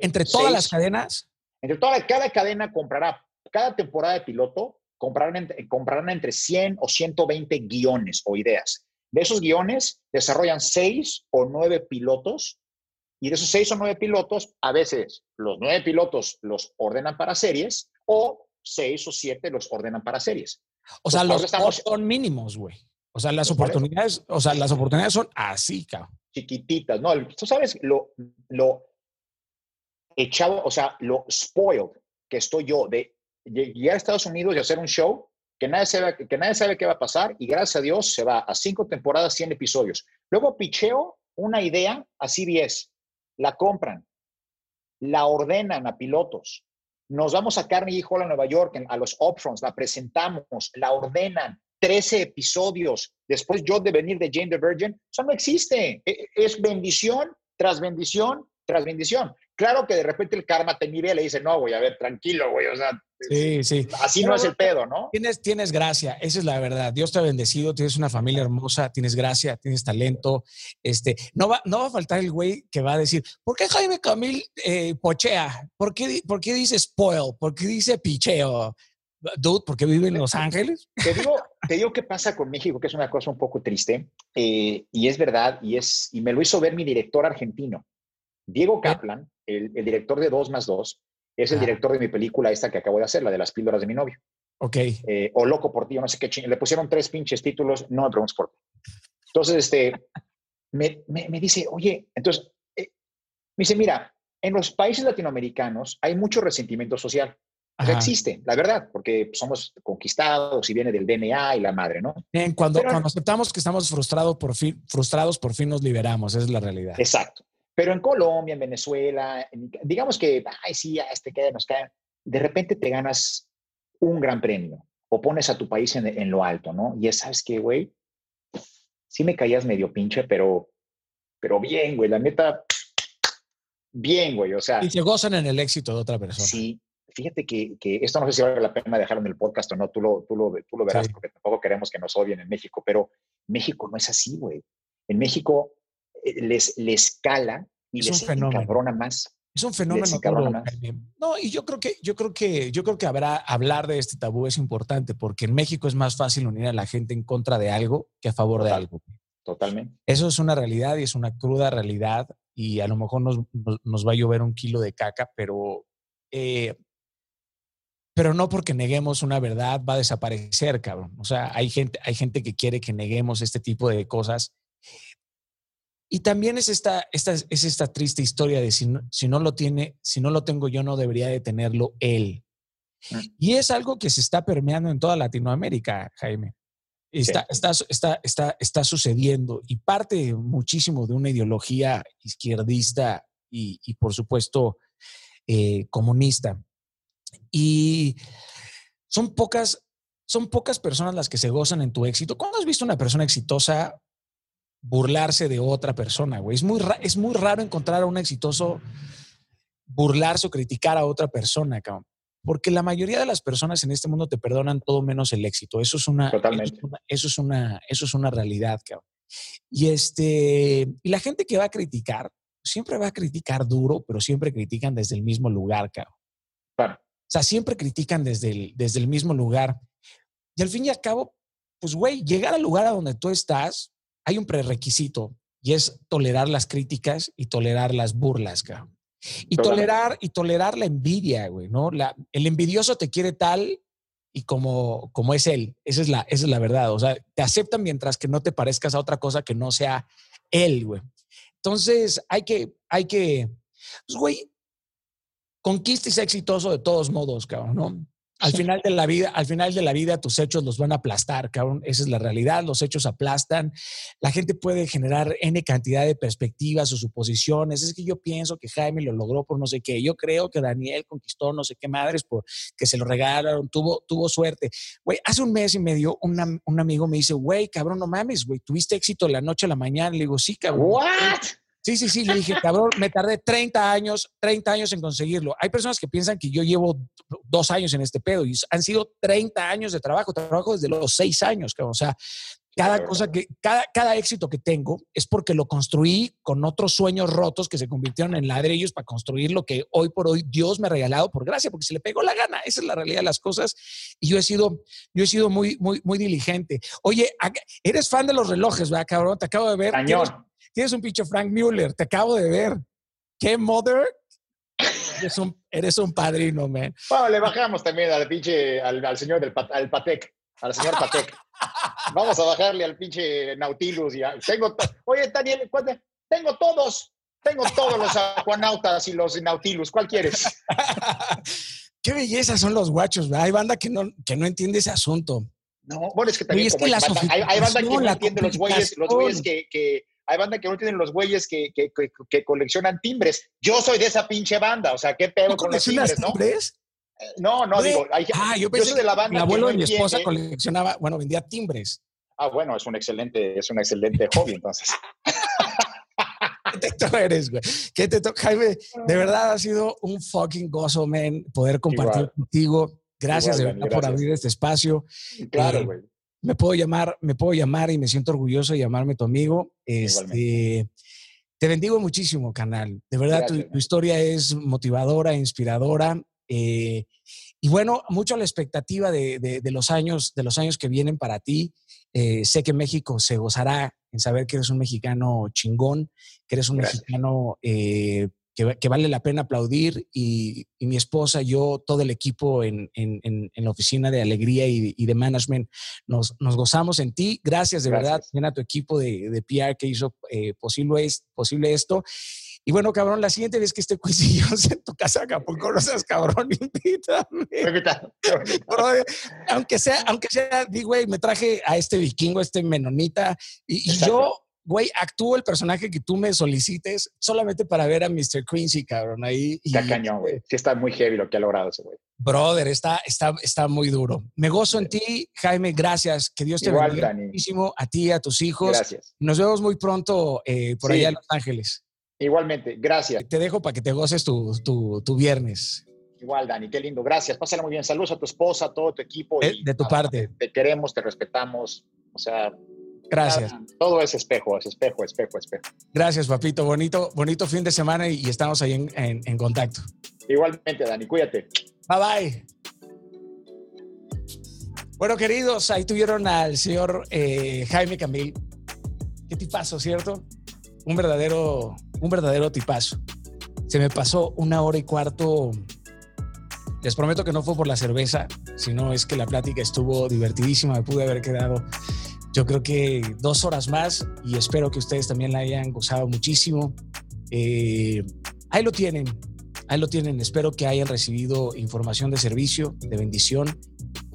S1: ¿Entre todas las cadenas?
S2: Entre toda, cada cadena comprará, cada temporada de piloto, comprarán, comprarán entre 100 o 120 guiones o ideas. De esos guiones desarrollan 6 o 9 pilotos y de esos 6 o 9 pilotos, a veces los 9 pilotos los ordenan para series o 6 o 7 los ordenan para series.
S1: O sea, los estamos... son mínimos, güey. O sea, las oportunidades, o sea, las oportunidades son así, cabrón.
S2: Chiquititas, ¿no? Tú sabes lo, lo, echado, o sea, lo spoiled que estoy yo de llegar a Estados Unidos y hacer un show que nadie, sabe, que nadie sabe qué va a pasar y gracias a Dios se va a cinco temporadas, 100 episodios. Luego picheo una idea a CBS, la compran, la ordenan a pilotos. Nos vamos a Carnegie Hall Nueva York, a los upfronts, la presentamos, la ordenan, 13 episodios. Después yo de venir de Jane the Virgin, eso no existe. E, e, es bendición tras bendición tras bendición. Claro que de repente el karma te mira y le dice, no, güey, a ver, tranquilo, güey, o sea,
S1: sí, sí.
S2: así no, es el pedo, ¿no?
S1: Tienes, tienes gracia, esa es la verdad. Dios te ha bendecido, tienes una familia hermosa, tienes gracia, tienes talento. Este, no, va, no va a faltar el güey que va a decir, ¿por qué Jaime Camil eh, pochea? ¿Por qué, ¿Por qué dice spoil? ¿Por qué dice picheo? Dude, ¿por qué vive en Los Ángeles?
S2: Te digo, te digo qué pasa con México, que es una cosa un poco triste, eh, y es verdad, y, es, y me lo hizo ver mi director argentino. Diego Kaplan, el, director de 2 más 2, es el director de mi película esta que acabo de hacer, la de las píldoras de mi novio.
S1: Ok.
S2: Eh, o Loco por ti, no sé qué Le pusieron tres pinches títulos, no me preguntes por qué. Entonces, este, me, me, dice, oye, entonces, eh, me dice, mira, en los países latinoamericanos hay mucho resentimiento social. existe, la verdad, porque somos conquistados y viene del DNA y la madre, ¿no?
S1: Bien, cuando, cuando aceptamos que estamos frustrados por, fin, frustrados, por fin nos liberamos, esa es la realidad.
S2: Exacto. Pero en Colombia, en Venezuela, digamos que, ay, sí, este queda, nos cae, de repente te ganas un gran premio o pones a tu país en, lo alto, ¿no? Y es, ¿sabes qué, güey? Sí me caías medio pinche, pero, pero bien, güey, la neta, bien, güey, o sea.
S1: Y se gozan en el éxito de otra persona.
S2: Sí, fíjate que, que, esto no sé si vale la pena dejarlo en el podcast o no, tú lo, tú lo, tú lo verás, porque tampoco queremos que nos odien en México, pero México no es así, güey. En México les, les cala y es les un fenómeno. más.
S1: Es un fenómeno. No, y yo creo que, yo creo que, yo creo que habrá, hablar de este tabú es importante porque en México es más fácil unir a la gente en contra de algo que a favor de algo.
S2: Totalmente.
S1: Eso es una realidad y es una cruda realidad y a lo mejor nos, nos, va a llover un kilo de caca, pero eh, pero no porque neguemos una verdad va a desaparecer, cabrón. O sea, hay gente, hay gente que quiere que neguemos este tipo de cosas. Y también es esta, esta, es esta triste historia de si no, si no lo tiene, si no lo tengo yo, no debería de tenerlo él. Mm. Y es algo que se está permeando en toda Latinoamérica, Jaime. Está, está, está, está, está sucediendo y parte muchísimo de una ideología izquierdista y, y por supuesto, eh, comunista. Y son pocas, son pocas personas las que se gozan en tu éxito. ¿Cuándo has visto una persona exitosa burlarse de otra persona, güey? Es muy, es muy raro encontrar a un exitoso burlarse o criticar a otra persona, cabrón. Porque la mayoría de las personas en este mundo te perdonan todo menos el éxito. Eso es una, Eso es una, eso es una, realidad, cabrón. Y este, y la gente que va a criticar, siempre va a criticar duro, pero siempre critican desde el mismo lugar, cabrón. O sea, siempre critican desde el, desde el mismo lugar. Y al fin y al cabo, pues, güey, llegar al lugar a donde tú estás, hay un prerequisito y es tolerar las críticas y tolerar las burlas, cabrón. Y tolerar, y tolerar la envidia, güey, ¿no? La, el envidioso te quiere tal y como, como es él. Esa es, la, esa es la verdad. O sea, te aceptan mientras que no te parezcas a otra cosa que no sea él, güey. Entonces, hay que, hay que, pues, güey, conquista y exitoso de todos modos, cabrón, ¿no? Al final de la vida, al final de la vida, tus hechos los van a aplastar, cabrón. Esa es la realidad. Los hechos aplastan. La gente puede generar N cantidad de perspectivas o suposiciones. Es que yo pienso que Jaime lo logró por no sé qué. Yo creo que Daniel conquistó no sé qué madres por que se lo regalaron. Tuvo, tuvo suerte. Güey, hace un mes y medio un amigo me dice, güey, cabrón, no mames, güey, tuviste éxito la noche a la mañana. Le digo, sí, cabrón.
S2: ¿What?
S1: Sí, sí, sí, le dije, [laughs] cabrón, me tardé 30 años, 30 años en conseguirlo. Hay personas que piensan que yo llevo dos años en este pedo y han sido 30 años de trabajo, trabajo desde los seis años, cabrón. O sea, cada cosa que, cada, cada éxito que tengo es porque lo construí con otros sueños rotos que se convirtieron en ladrillos para construir lo que hoy por hoy Dios me ha regalado por gracia, porque se le pegó la gana. Esa es la realidad de las cosas. Y yo he sido, yo he sido muy, muy, muy diligente. Oye, eres fan de los relojes, ¿verdad, cabrón? Te acabo de ver.
S2: Cañón.
S1: Tienes un pinche Frank Mueller, te acabo de ver. ¿Qué mother? Eres un, eres un padrino, man.
S2: Bueno, le bajamos también al pinche, al, señor del al Patek, al señor Patek. [laughs] Vamos a bajarle al pinche Nautilus. Y tengo, oye, Daniel, tengo todos, tengo todos los acuanautas y los Nautilus. ¿Cuál quieres? [laughs]
S1: Qué belleza son los guachos, ¿verdad? Hay banda que no, que no entiende ese asunto.
S2: No, bueno, es que también como hay, hay, banda que no entiende los güeyes, los güeyes que, que hay banda que no tienen los güeyes que, que, que, coleccionan timbres. Yo soy de esa pinche banda, o sea, qué pedo con los timbres, timbres? ¿no? No, no, digo,
S1: ah, yo, pensé de la banda. Mi abuelo y mi esposa coleccionaba, bueno, vendía timbres.
S2: Ah, bueno, es un excelente, es un excelente hobby, entonces. [laughs]
S1: ¿Qué te eres, güey? ¿Qué te toca, Jaime? De verdad ha sido un fucking gozo, man, poder compartir contigo. Gracias de verdad por abrir este espacio.
S2: Claro, eh, güey
S1: me puedo llamar, me puedo llamar y me siento orgulloso de llamarme tu amigo. Este, te bendigo muchísimo, canal. De verdad, tu, historia es motivadora, inspiradora. Eh, y bueno, mucho a la expectativa de, los años, de los años que vienen para ti. Eh, sé que México se gozará en saber que eres un mexicano chingón, que eres un mexicano eh, que, vale la pena aplaudir y, mi esposa, yo, todo el equipo en, la oficina de alegría y, de management, nos, gozamos en ti. Gracias de verdad también a tu equipo de, de PR que hizo eh, posible, posible esto. Y bueno, cabrón, la siguiente vez que esté coincidimos [laughs] en tu casa Acapulco, no seas cabrón, [laughs] invítame. aunque sea, aunque sea, di, güey, me traje a este vikingo, a este menonita, y, y yo güey, actúo el personaje que tú me solicites solamente para ver a Mr. Quincy, cabrón, ahí.
S2: Está cañón, güey. Sí está muy heavy lo que ha logrado ese güey.
S1: Brother, está, está, está muy duro. Me gozo en ti, Jaime, gracias. Que Dios te bendiga muchísimo a ti, a tus hijos.
S2: Gracias.
S1: Nos vemos muy pronto eh, por allá en Los Ángeles.
S2: Igualmente, gracias.
S1: Te dejo para que te goces tu, tu, viernes.
S2: Igual, Dani, qué lindo. Gracias. Pásala muy bien. Saludos a tu esposa, a todo tu equipo.
S1: de tu parte.
S2: Te queremos, te respetamos. O sea,
S1: Gracias.
S2: Todo es espejo, es espejo, espejo, espejo.
S1: Gracias, papito. Bonito, bonito fin de semana y, estamos ahí en, contacto.
S2: Igualmente, Dani, cuídate.
S1: Bye bye. Bueno, queridos, ahí tuvieron al señor eh, Jaime Camil. Qué tipazo, ¿cierto? Un verdadero, un verdadero tipazo. Se me pasó una hora y cuarto Les prometo que no fue por la cerveza, sino es que la plática estuvo divertidísima. Me pude haber quedado, yo creo que dos horas más y espero que ustedes también la hayan gozado muchísimo. Eh, ahí lo tienen, ahí lo tienen. Espero que hayan recibido información de servicio, de bendición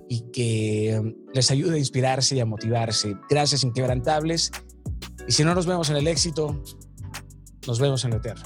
S1: y que um, les ayude a inspirarse y a motivarse. Gracias, inquebrantables. Y si no nos vemos en el éxito, nos vemos en lo eterno.